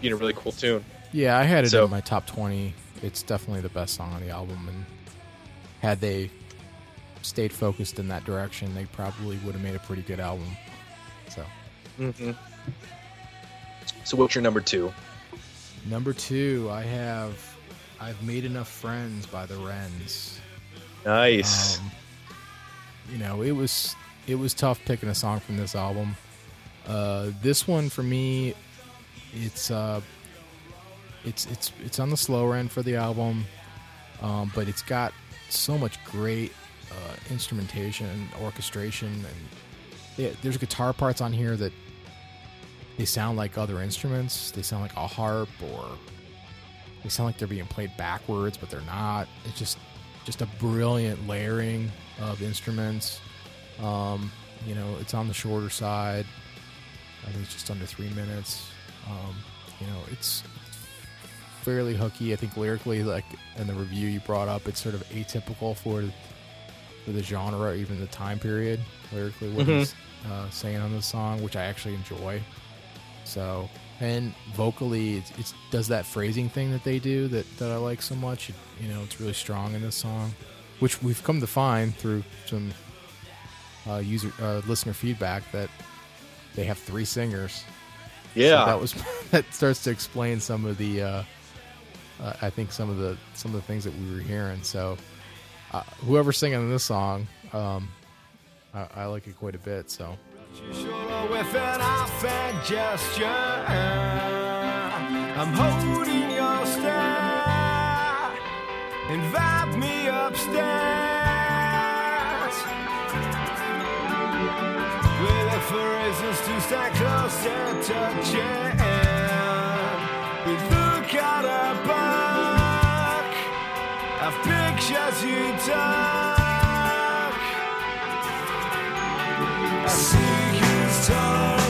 S1: being a really cool tune.
S2: Yeah, I had it
S1: So-
S2: in my top 20. It's definitely the best song on the album. And had they stayed focused in that direction, they probably would have made a pretty good album. So
S1: hmm So what's your number two?
S2: number two, I have I've made enough friends by the Wrens.
S1: Nice.
S2: Um, you know, it was it was tough picking a song from this album. Uh, this one for me, it's uh, it's it's it's on the slower end for the album, um, but it's got so much great uh, instrumentation and orchestration, and there's guitar parts on here that they sound like other instruments. They sound like a harp, or they sound like they're being played backwards, but they're not. It's just just a brilliant layering of instruments. Um, you know, it's on the shorter side. I think it's just under three minutes. Um, you know, it's fairly hooky. I think lyrically, like in the review you brought up, it's sort of atypical for for the genre, even the time period. Lyrically, what
S1: Mhm.
S2: he's uh, saying on the song, which I actually enjoy. So, and vocally, it, it does that phrasing thing that they do that, that I like so much. You know, it's really strong in this song, which we've come to find through some uh, user uh, listener feedback that they have three singers. So
S1: yeah.
S2: that was that starts to explain some of the. Uh, uh, I think some of the some of the things that we were hearing. So, uh, whoever's singing this song, um, I, I like it quite a bit. So,
S3: with an gesture. I'm holding your stare. Invite me upstairs. We look for reasons to stand closer, touching. We look at a book of pictures you took. I see you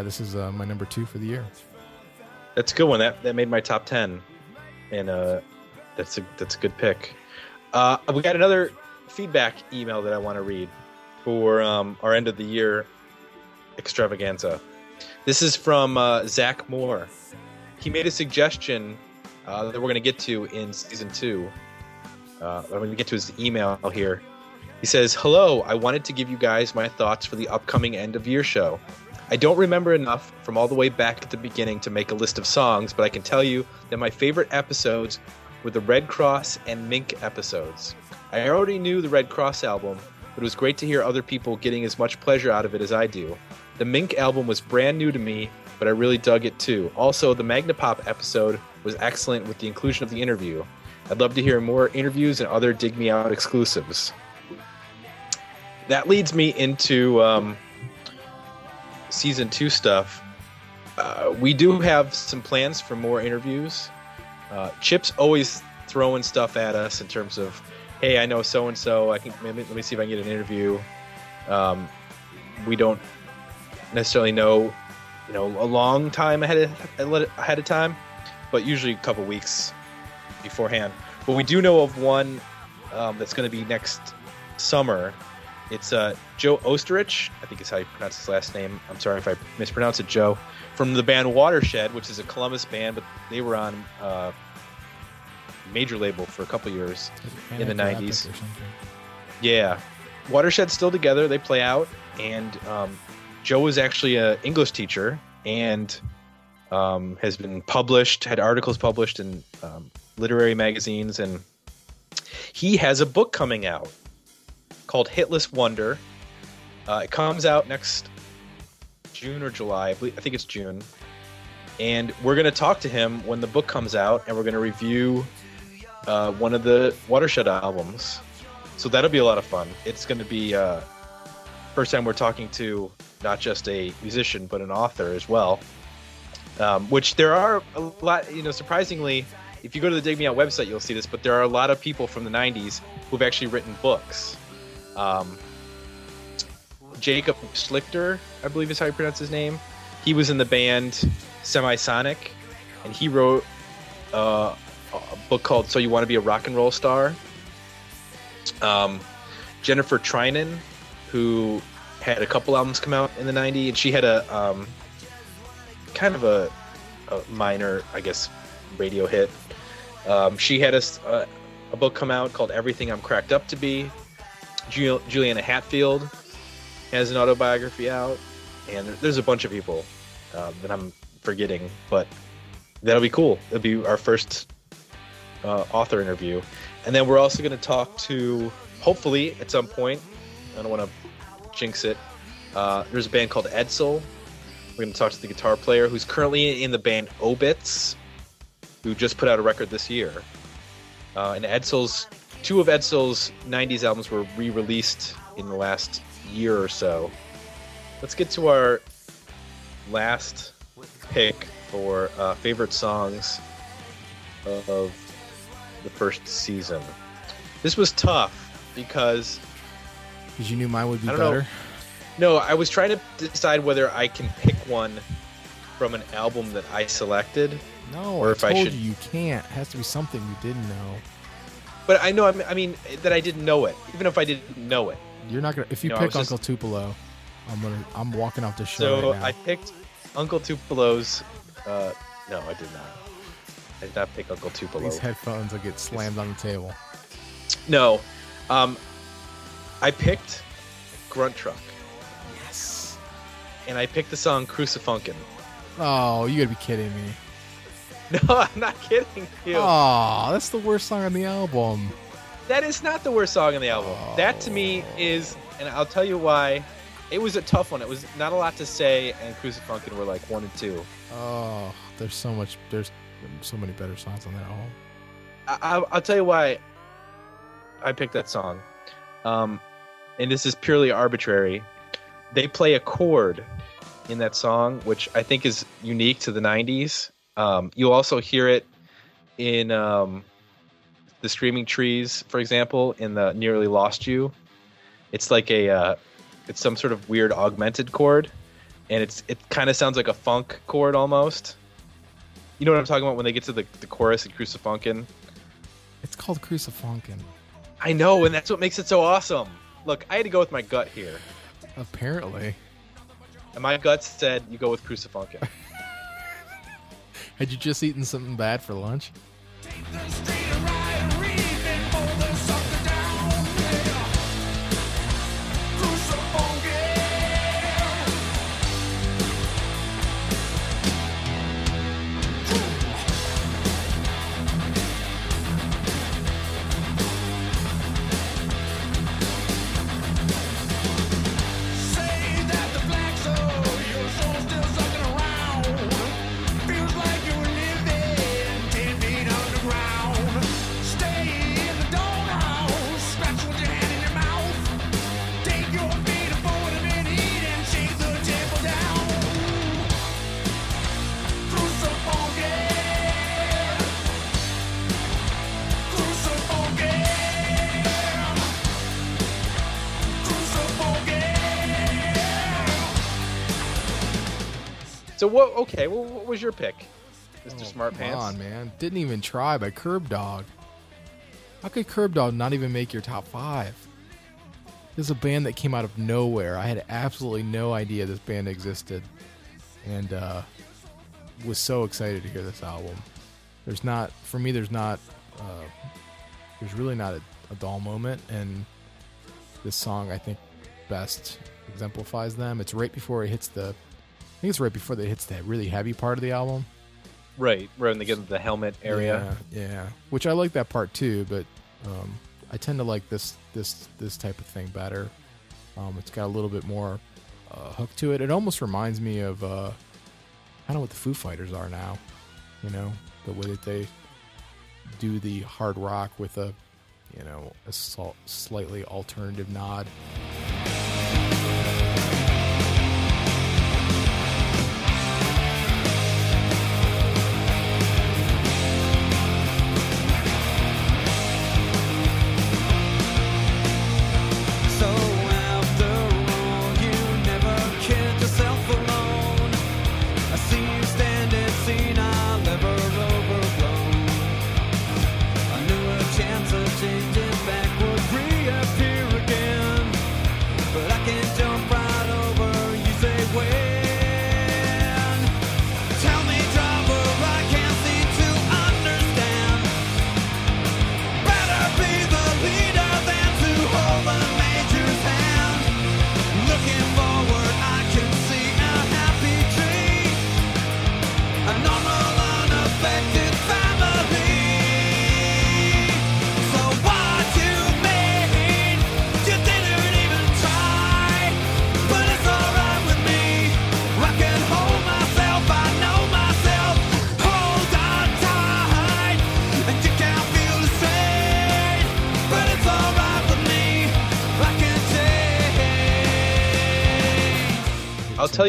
S2: yeah, this is uh, my number two for the year.
S1: That's a good one. That that made my top ten, and uh, that's a that's a good pick. Uh, we got another feedback email that I want to read for um, our end of the year extravaganza. This is from uh, Zach Moore. He made a suggestion uh, that we're going to get to in season two. Uh, I'm going to get to his email here. He says, "Hello, I wanted to give you guys my thoughts for the upcoming end of year show. I don't remember enough from all the way back at the beginning to make a list of songs, but I can tell you that my favorite episodes were the Redd Kross and Mink episodes. I already knew the Redd Kross album, but it was great to hear other people getting as much pleasure out of it as I do. The Mink album was brand new to me, but I really dug it too. Also, the Magnapop episode was excellent with the inclusion of the interview. I'd love to hear more interviews and other Dig Me Out exclusives. That leads me into um, season two stuff. Uh, we do have some plans for more interviews. Uh, Chip's always throwing stuff at us in terms of, hey, I know so and so. I can maybe, let me see if I can get an interview. Um, we don't necessarily know, you know, a long time ahead of ahead of time, but usually a couple weeks beforehand. But we do know of one um, that's going to be next summer. It's uh, Joe Oestreich, I think is how you pronounce his last name. I'm sorry if I mispronounce it, Joe, from the band Watershed, which is a Columbus band, but they were on uh, major label for a couple years. In the 90s. Yeah, Watershed's still together. They play out, and um, Joe is actually an English teacher and um, has been published, had articles published in um, literary magazines, and he has a book coming out called Hitless Wonder. Uh, it comes out next June or July. I, believe, I think it's June. And we're going to talk to him when the book comes out, and we're going to review uh, one of the Watershed albums. So that'll be a lot of fun. It's going to be uh, first time we're talking to not just a musician but an author as well. Um, which there are a lot, you know, surprisingly, if you go to the Dig Me Out website, you'll see this. But there are a lot of people from the '90s who've actually written books. Um, Jacob Slichter, I believe is how you pronounce his name. He was in the band Semisonic, and he wrote uh, a book called "So You Want to Be a Rock and Roll Star." Um, Jennifer Trynin who had a couple albums come out in the 90s, and she had a um, kind of a, a minor, I guess, radio hit. Um, she had a book come out called Everything I'm Cracked Up to Be. Jul- Juliana Hatfield has an autobiography out, and there's a bunch of people um, that I'm forgetting, but that'll be cool. It'll be our first uh, author interview, and then we're also going to talk to, hopefully, at some point. I don't want to jinx it. Uh, there's a band called Edsel. We're going to talk to the guitar player who's currently in the band Obits, who just put out a record this year. Uh, and Edsel's two of Edsel's '90s albums were re-released in the last year or so. Let's get to our last pick for uh, favorite songs of the first season. This was tough because
S2: Because you knew mine would be
S1: I don't know.
S2: better.
S1: no, I was trying to decide whether I can pick one from an album that I selected.
S2: No,
S1: Or
S2: I
S1: if I
S2: told
S1: should-
S2: you you can't. It has to be something you didn't know.
S1: But I know, I mean- that I didn't know it, even if I didn't know it.
S2: You're not gonna. If you
S1: No, I
S2: pick
S1: was just-
S2: Uncle Tupelo, I'm gonna. I'm walking off the show
S1: So
S2: right now.
S1: I picked Uncle Tupelo's. Uh, no, I did not. I did not pick Uncle Tupelo.
S2: These headphones will get slammed on the table.
S1: No, um, I picked Gruntruck,
S2: Yes.
S1: and I picked the song Crucifunkin.
S2: Oh, you gotta be kidding me.
S1: No, I'm not kidding you.
S2: Oh, that's the worst song on the album.
S1: That is not the worst song on the album. That to me is, and I'll tell you why. It was a tough one. It was not a lot to say, and Crucifunkin were like one and two.
S2: Oh, there's so much. There's so many better songs on that album.
S1: I, I, I'll tell you why I picked that song. Um, and this is purely arbitrary. They play a chord in that song, which I think is unique to the 90s. Um, you also hear it in um, the Screaming Trees, for example, in the Nearly Lost You. It's like a, uh, it's some sort of weird augmented chord, and it's it kind of sounds like a funk chord almost. You know what I'm talking about when they get to the, the chorus in Crucifunkin?
S2: It's called Crucifunkin.
S1: I know, and that's what makes it so awesome. Look, I had to go with my gut here,
S2: Apparently,
S1: and my gut said you go with Crucifunkin.
S2: Had you just eaten something bad for lunch?
S1: What? Okay, well, what was your pick, Mr.
S2: Oh,
S1: Smart
S2: come on, man. Didn't even try by Kerbdog. How could Kerbdog not even make your top five? This is a band that came out of nowhere. I had absolutely no idea this band existed, and uh, was so excited to hear this album. There's not, for me, there's not, uh, there's really not a, a dull moment, and this song I think best exemplifies them. It's right before it hits the, I think it's right before it hits that really heavy part of the album.
S1: Right, right when they get into the helmet area.
S2: Yeah, yeah. Which I like that part too, but um, I tend to like this this this type of thing better. Um, it's got a little bit more uh, hook to it. It almost reminds me of uh, kind of what the Foo Fighters are now. You know, the way that they do the hard rock with a you know a sl- slightly alternative nod.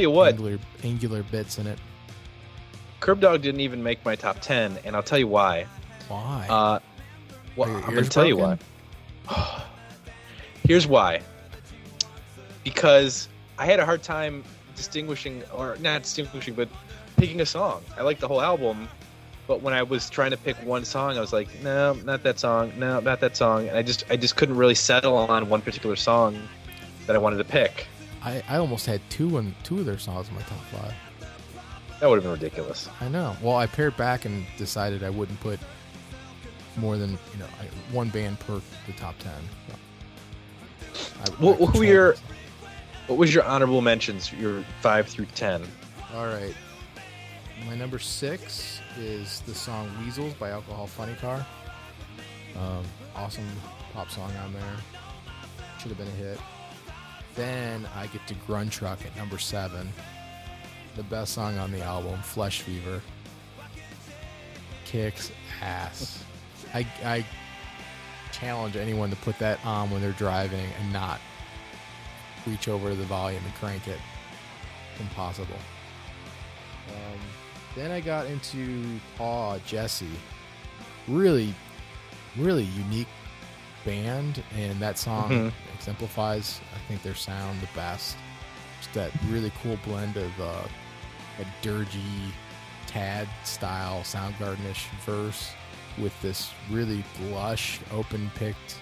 S3: You
S1: what.
S2: angular, angular bits in it.
S1: Kerbdog didn't even make my top ten, and I'll tell you why.
S2: Why?
S1: Uh, well, I'm gonna tell you why. Here's why. Because I had a hard time distinguishing, or not distinguishing, but picking a song. I like the whole album, but when I was trying to pick one song, I was like, no, not that song. No, not that song. And I just, I just couldn't really settle on one particular song that I wanted to pick.
S2: I, I almost had two and two of their songs in my top five.
S1: That would have been ridiculous.
S2: I know. Well, I paired back and decided I wouldn't put more than you know one band per the top ten. So I,
S1: Wh-
S2: I
S1: who your- What was your honorable mentions? Your five through ten.
S2: All right. My number six is the song "Weasels" by Alcohol Funnycar. Um, awesome pop song on there. Should have been a hit. Then I get to Grunge Truck at number seven. The best song on the album, Flesh Fever. Kicks ass. I, I challenge anyone to put that on when they're driving and not reach over to the volume and crank it. Impossible. Um, then I got into Paw Jessie. Really, really unique band, and that song
S1: Mhm.
S2: Exemplifies, I think, their sound the best. Just that really cool blend of uh, a dirgy, tad style Soundgarden-ish verse with this really lush, open picked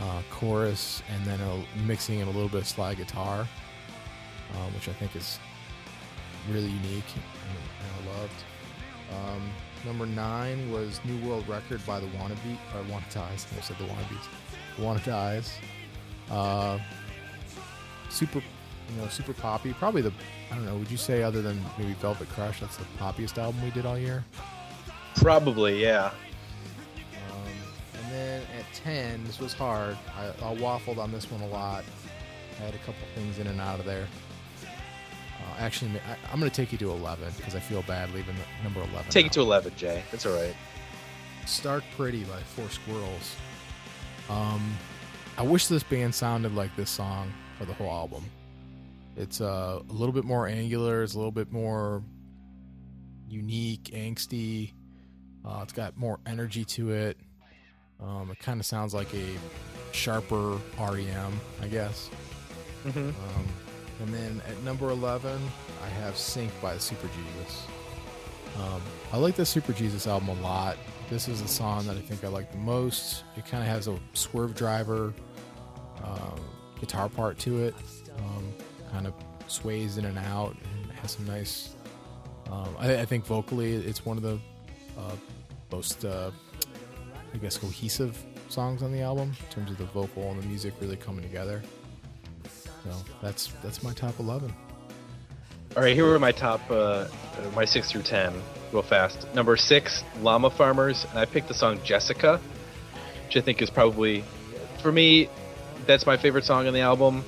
S2: uh, chorus, and then a, mixing in a little bit of slide guitar, uh, which I think is really unique and, and I loved. Um, number nine was New World Record by the Wannabe or Wannadies. I said the Wannabes. Wannadies. Uh, super, you know, super poppy. Probably the I don't know. Would you say other than maybe Velvet Crush, that's the poppiest album we did all year?
S1: Probably, yeah.
S2: Um, and then at 10, this was hard. I, I waffled on this one a lot. I had a couple things in and out of there. Uh, actually, I, I'm going to take you to 11 because I feel bad leaving the number 11.
S1: Take
S2: out.
S1: it to eleven, Jay. That's all right.
S2: Stark Pretty by Four Squirrels. Um, I wish this band sounded like this song for the whole album. It's uh, a little bit more angular. It's a little bit more unique, angsty. Uh, it's got more energy to it. Um, it kind of sounds like a sharper REM, I guess.
S1: Mm-hmm.
S2: Um, and then at number 11, I have Sync by Superjesus. Um, I like the Superjesus album a lot. This is the song that I think I like the most. It kind of has a Swervedriver um, guitar part to it. Um, kind of sways in and out and has some nice. Um, I, I think vocally it's one of the uh, most, uh, I guess, cohesive songs on the album in terms of the vocal and the music really coming together. So that's that's my top eleven.
S1: All right, here are my top, uh, uh, my six through ten, real fast. Number six, Llama Farmers, and I picked the song Jessica, which I think is probably, for me, that's my favorite song on the album.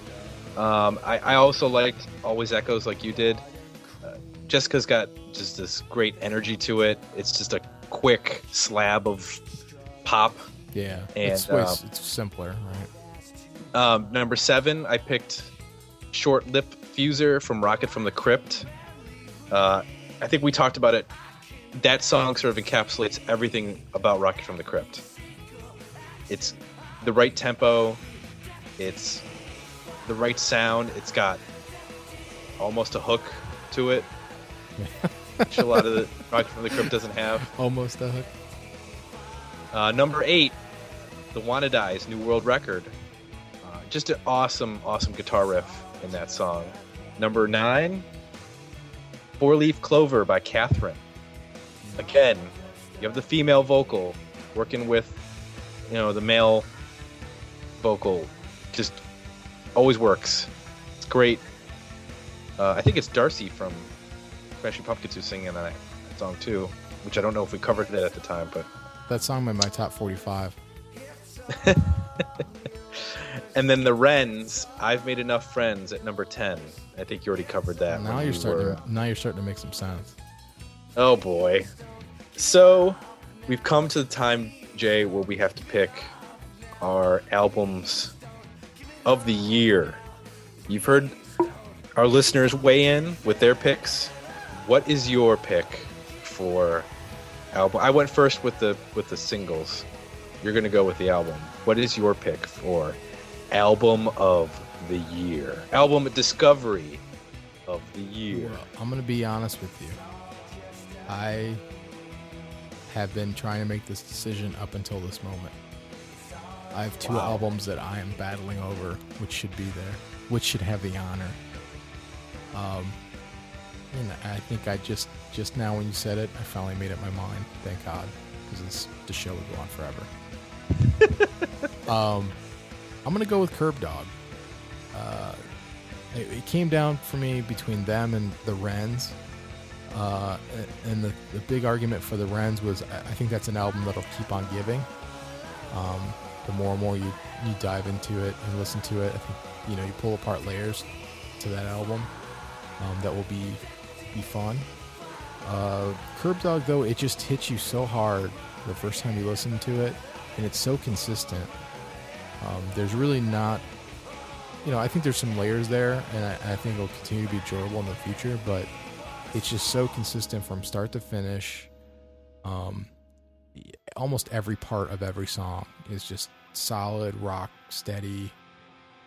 S1: Um, I, I also liked Always Echoes like you did. Uh, Jessica's got just this great energy to it. It's just a quick slab of pop.
S2: Yeah,
S1: And,
S2: it's, way,
S1: um,
S2: it's simpler, right?
S1: Um, number seven, I picked Short Lip Fuser from Rocket from the Crypt. Uh, I think we talked about it. That song sort of encapsulates everything about Rocket from the Crypt. It's the right tempo, it's the right sound, it's got almost a hook to it, which a lot of the Rocket from the Crypt doesn't have.
S2: Almost a hook.
S1: Uh, number eight, the Wannadies New World Record. Uh, just an awesome, awesome guitar riff in that song. Number nine, Four Leaf Clover by Catherine. Again, you have the female vocal working with, you know, the male vocal. Just always works. It's great. Uh, I think it's Darcy from Smashing Pumpkins who's singing that song too, which I don't know if we covered it at the time, but
S2: That song made my top forty-five.
S1: And then the Wrens, I've made enough friends at number ten. I think you already covered that.
S2: now you're starting.
S1: were-
S2: To, now you're starting to make some sense.
S1: Oh boy. So we've come to the time, Jay, where we have to pick our albums of the year. You've heard our listeners weigh in with their picks. What is your pick for album? I went first with the with the singles. You're gonna go with the album. What is your pick for album of the year? Album discovery of the year.
S2: Well, I'm gonna be honest with you. I have been trying to make this decision up until this moment. I have two
S1: Wow.
S2: albums that I am battling over, which should be there, which should have the honor. Um, and I think I just just now when you said it, I finally made up my mind. Thank God, because this the show would go on forever. um, I'm gonna go with Kerbdog. Uh, it, it came down for me between them and the Wrens. Uh, and the, the big argument for the Wrens was I I think that's an album that'll keep on giving. Um, the more and more you, you dive into it and listen to it, I think you know you pull apart layers to that album um, that will be be fun. Uh, Kerbdog though it just hits you so hard the first time you listen to it, and it's so consistent. Um, there's really not you know, I think there's some layers there, and I, I think it'll continue to be enjoyable in the future. But it's just so consistent from start to finish. Um, almost every part of every song is just solid rock steady.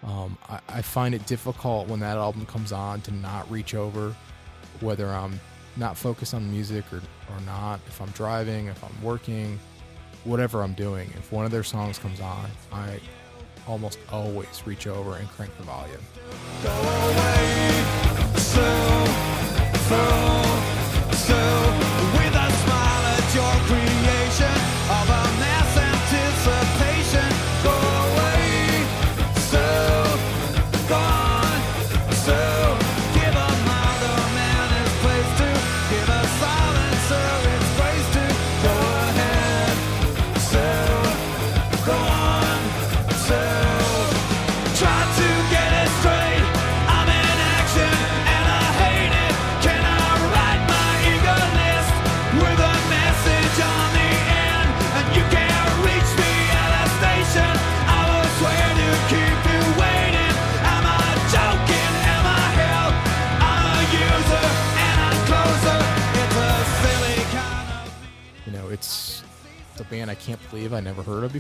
S2: Um, I, I find it difficult when that album comes on to not reach over, whether I'm not focused on music or, or not. If I'm driving, if I'm working, whatever I'm doing, if one of their songs comes on, I almost always reach over and crank the volume.
S3: Go away, so, so, so,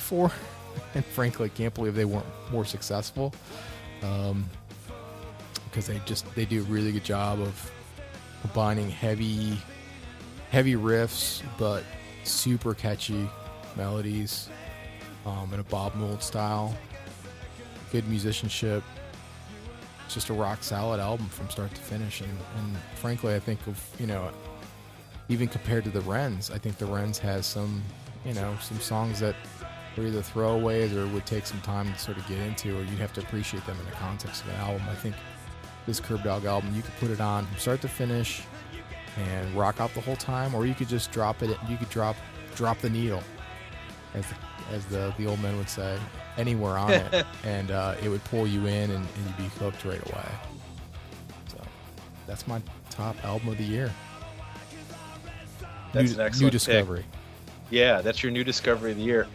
S3: before, and frankly, I can't
S2: believe they weren't more successful. Um, because they just they do a really good job of combining heavy, heavy riffs, but super catchy melodies, um, in a Bob Mould style. Good musicianship. It's just a rock solid album from start to finish, and, and frankly, I think of you know even compared to the Wrens, I think the Wrens has some, you know, some songs that are either throwaways or would take some time to sort of get into, or you'd have to appreciate them in the context of an album. I think this Kerbdog album, you could put it on from start to finish and rock out the whole time, or you could just drop it. You could drop drop the needle, as the, as the the old men would say, anywhere on it, and uh, it would pull you in, and, and you'd be hooked right away. So that's my top album of the year.
S1: That's
S2: new,
S1: an excellent
S2: new
S1: pick.
S2: discovery.
S1: Yeah, that's your new discovery of the year.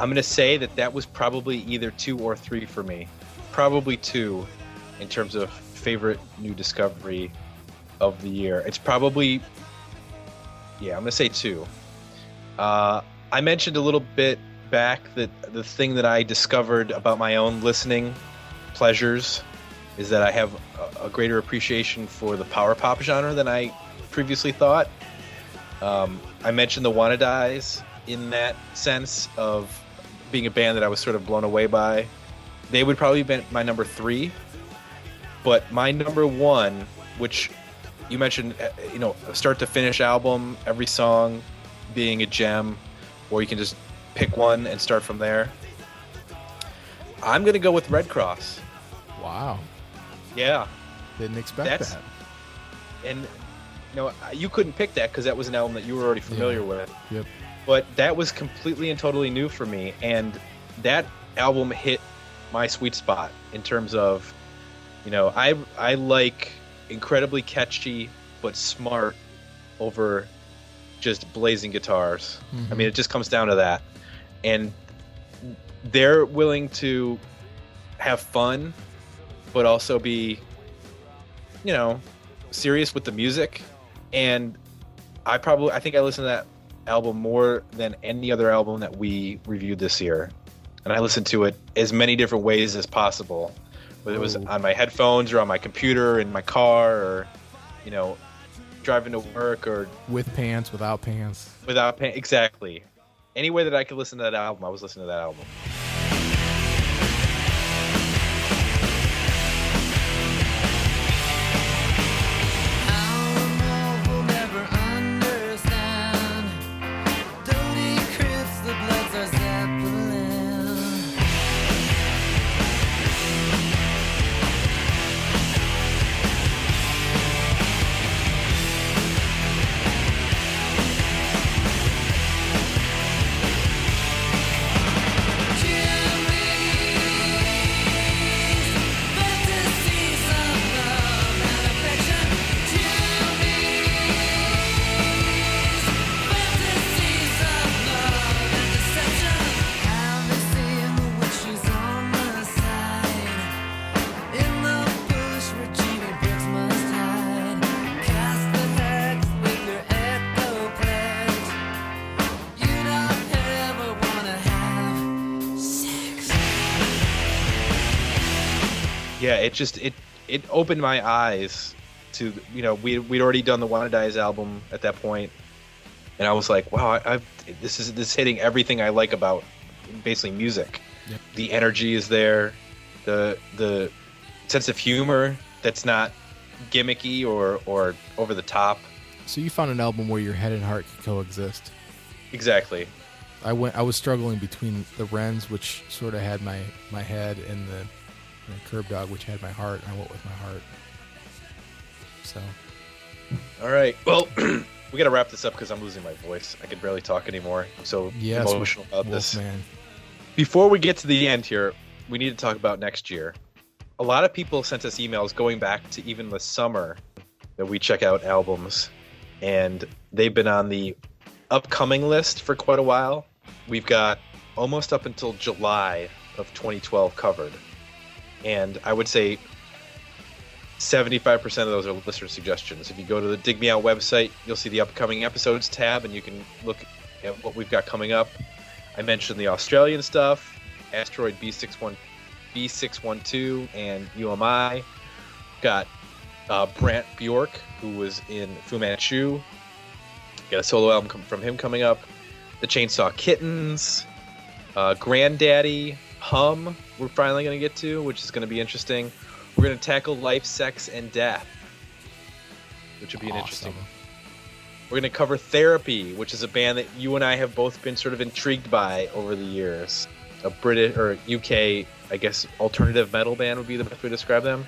S1: I'm going to say that that was probably either two or three for me. Probably two in terms of favorite new discovery of the year. It's probably, yeah, I'm going to say two. Uh, I mentioned a little bit back that the thing that I discovered about my own listening pleasures is that I have a, greater appreciation for the power pop genre than I previously thought. Um, I mentioned the Wannadies in that sense of being a band that I was sort of blown away by. They would probably be my number three, but my number one, which you mentioned, uh, you know, start to finish album, every song being a gem, or you can just pick one and start from there. I'm gonna go with Redd Kross.
S2: Wow,
S1: Yeah,
S2: didn't expect
S1: That's-
S2: that.
S1: and you know you couldn't pick that because that was an album that you were already familiar
S2: Yeah.
S1: with.
S2: Yep.
S1: But that was completely and totally new for me and that album hit my sweet spot in terms of you know i i like incredibly catchy but smart over just blazing guitars. I
S2: Mhm.
S1: mean it just comes down to that. And they're willing to have fun but also be you know, serious with the music, and I probably I think I listened to that album more than any other album that we reviewed this year, and I listened to it as many different ways as possible, whether it was on my headphones or on my computer in my car or, you know, driving to work or
S2: With pants, without pants.
S1: without pants, exactly any way that I could listen to that album. I was listening to that album. It just it it opened my eyes to you know we we'd already done the Wannadies album at that point, and I was like, wow, I, I've this is this is hitting everything I like about basically music.
S2: Yep.
S1: The energy is there, the the sense of humor that's not gimmicky or or over the top.
S2: So you found an album where your head and heart could coexist.
S1: Exactly.
S2: I went. I was struggling between the Wrens, which sort of had my my head, and the, the Kerbdog, which had my heart. And I went with my heart. So
S1: All right. Well, we got to wrap this up because I'm losing my voice. I can barely talk anymore. I'm so
S2: yes,
S1: emotional about this.
S2: Wolfman.
S1: Before we get to the end here, we need to talk about next year. A lot of people sent us emails going back to even the summer that we check out albums, and they've been on the upcoming list for quite a while. We've got almost up until July of 2012 covered, and I would say 75% of those are listener suggestions. If you go to the Dig Me Out website, you'll see the upcoming episodes tab, and you can look at what we've got coming up. I mentioned the Australian stuff, Asteroid B61, B612, and You Am I. Got uh, Brant Bjork, who was in Fu Manchu. Got a solo album from him coming up. The Chainsaw Kittens, uh, Grandaddy, Hum. We're finally going to get to, which is going to be interesting. We're going to tackle life, sex, and death, which would be an interesting
S2: Awesome.
S1: we're going to cover Therapy, which is a band that you and I have both been sort of intrigued by over the years. A British or UK, I guess, alternative metal band would be the best way to describe them.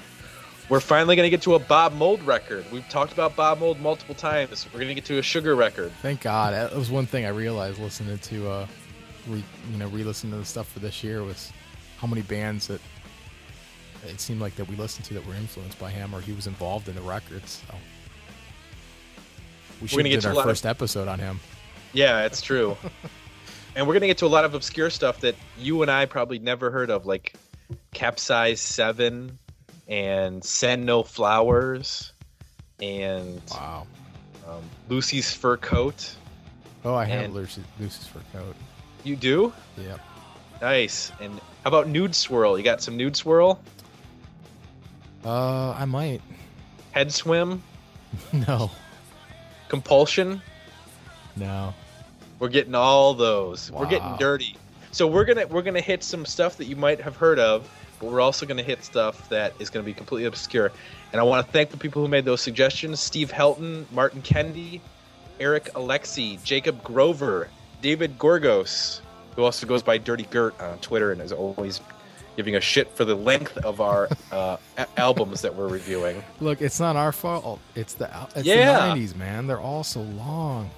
S1: We're finally going to get to a Bob Mould record. We've talked about Bob Mould multiple times. We're going to get to a Sugar record.
S2: Thank God. That was one thing I realized listening to, uh, re, you know, re-listening to the stuff for this year was how many bands that it seemed like that we listened to that were influenced by him or he was involved in the records. So we should
S1: gonna get to
S2: our
S1: lot of-
S2: first episode on him.
S1: Yeah, it's true. and we're going to get to a lot of obscure stuff that you and I probably never heard of, like Capsize 7 and Send No Flowers and
S2: Wow.
S1: um, Lucy's Fur Coat.
S2: Oh, I have Lucy, Lucy's fur coat.
S1: You do?
S2: Yep.
S1: Nice. And how about Nudeswirl? You got some Nudeswirl?
S2: Uh, I might.
S1: Headswim?
S2: No,
S1: Compulsion?
S2: no.
S1: We're getting all those. We're getting dirty. So we're gonna we're gonna hit some stuff that you might have heard of, but we're also gonna hit stuff that is gonna be completely obscure. And I want to thank the people who made those suggestions: Steve Helton, Martin Kendi, Eric Alexi, Jacob Grover, David Gorgos, who also goes by Dirty Gert on Twitter and is always giving a shit for the length of our uh, albums that we're reviewing.
S2: Look, it's not our fault. It's the it's
S1: Yeah.
S2: the '90s, man. They're all so long.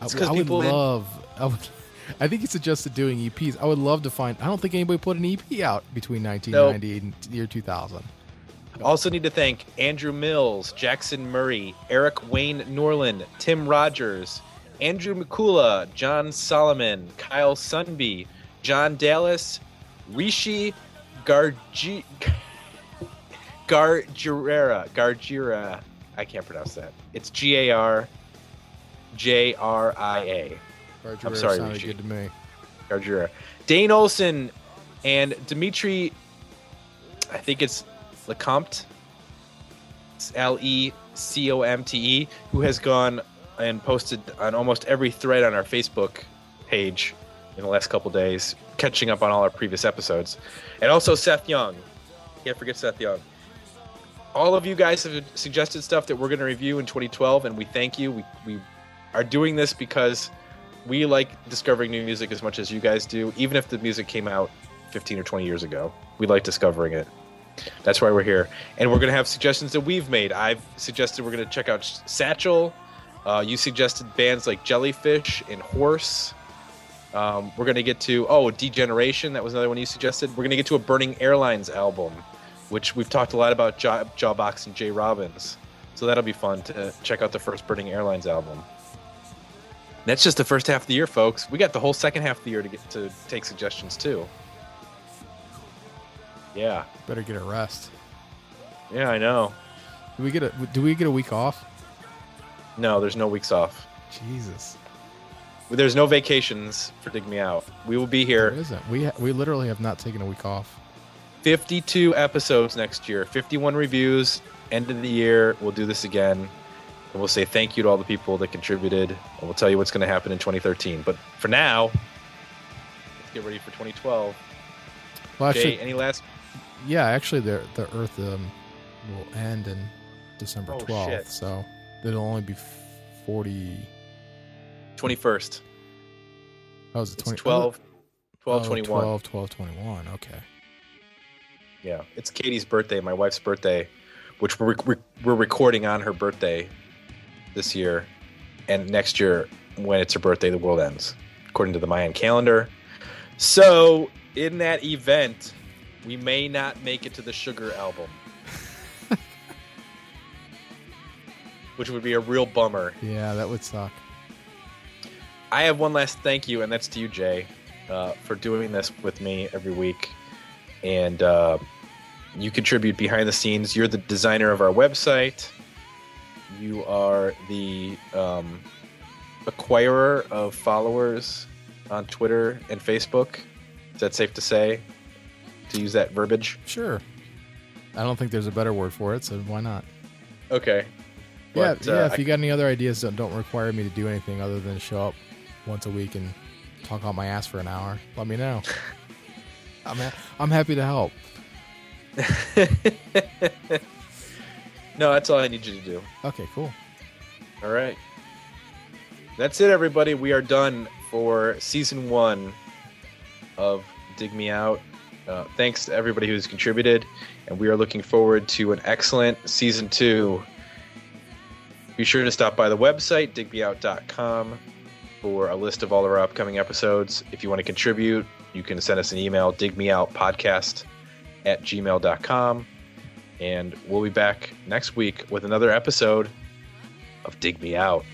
S2: I, I would love. I would. I think he suggested doing EPs. I would love to find. I don't think anybody put an EP out between 1990 and year 2000.
S1: Also need to thank Andrew Mills, Jackson Murray, Eric Wayne Norland, Tim Rogers, Andrew McCula, John Solomon, Kyle Sunby, John Dallas, Rishi Gargi- Gargira. Gargira. I can't pronounce that. It's G A R J R I A.
S2: I'm
S1: sorry,
S2: sounded
S1: Richie.
S2: good to me.
S1: Gargira. Dane Olson and Dimitri, I think it's Lecompte. L E C O M T E, who has gone and posted on almost every thread on our Facebook page in the last couple days, catching up on all our previous episodes. And also Seth Young. Can't forget Seth Young. All of you guys have suggested stuff that we're going to review in 2012, and we thank you. We, we are doing this because we like discovering new music as much as you guys do, even if the music came out 15 or 20 years ago. We like discovering it. That's why we're here. And we're going to have suggestions that we've made. I've suggested we're going to check out Satchel. Uh, you suggested bands like Jellyfish and Horse. Um, we're going to get to, oh, Degeneration. That was another one you suggested. We're going to get to a Burning Airlines album, which we've talked a lot about Jaw- Jawbox and Jay Robbins. So that'll be fun to check out the first Burning Airlines album. That's just the first half of the year, folks. We got the whole second half of the year to get to take suggestions too. Yeah,
S2: Better get a rest.
S1: yeah, I know.
S2: Do we get a Do we get a week off?
S1: No, there's no weeks off.
S2: Jesus,
S1: There's no vacations for Dig Me Out. We will be
S2: there
S1: here
S2: isn't. We ha- we literally have not taken a week off.
S1: 52 episodes next year, 51 reviews. End of the year, we'll do this again. And we'll say thank you to all the people that contributed. And we'll tell you what's going to happen in 2013. But for now, let's get ready for 2012.
S2: Well, actually,
S1: Jay, any last
S2: yeah, actually, the the Earth um, will end in December
S1: Oh,
S2: twelfth,
S1: shit.
S2: so it'll only be forty.
S1: 21st?
S2: Oh, was it
S1: It's
S2: 20,
S1: 12, 12,
S2: oh,
S1: 21.
S2: 12, 12, 21. Okay.
S1: Yeah, it's Katie's birthday, my wife's birthday, which we're, we're, we're recording on her birthday this year. And next year, when it's her birthday, the world ends, according to the Mayan calendar. So, in that event, we may not make it to the Sugar album, which would be a real bummer.
S2: Yeah, that would suck.
S1: I have one last thank you, and that's to you, Jay, uh, for doing this with me every week. And uh, you contribute behind the scenes. You're the designer of our website. You are the um, acquirer of followers on Twitter and Facebook. Is that safe to say? To use that verbiage?
S2: Sure. I don't think there's a better word for it, so why not?
S1: Okay.
S2: Yeah,
S1: But,
S2: yeah.
S1: uh,
S2: If you got any other ideas that don't require me to do anything other than show up once a week and talk out my ass for an hour, let me know. I'm ha- I'm happy to help.
S1: no, that's all I need you to do.
S2: Okay, cool.
S1: All right. That's it, everybody. We are done for season one of Dig Me Out. Uh, thanks to everybody who's contributed, and we are looking forward to an excellent season two. Be sure to stop by the website, digmeout.com, for a list of all of our upcoming episodes. If you want to contribute, you can send us an email, digmeoutpodcast at gmail.com. And we'll be back next week with another episode of Dig Me Out.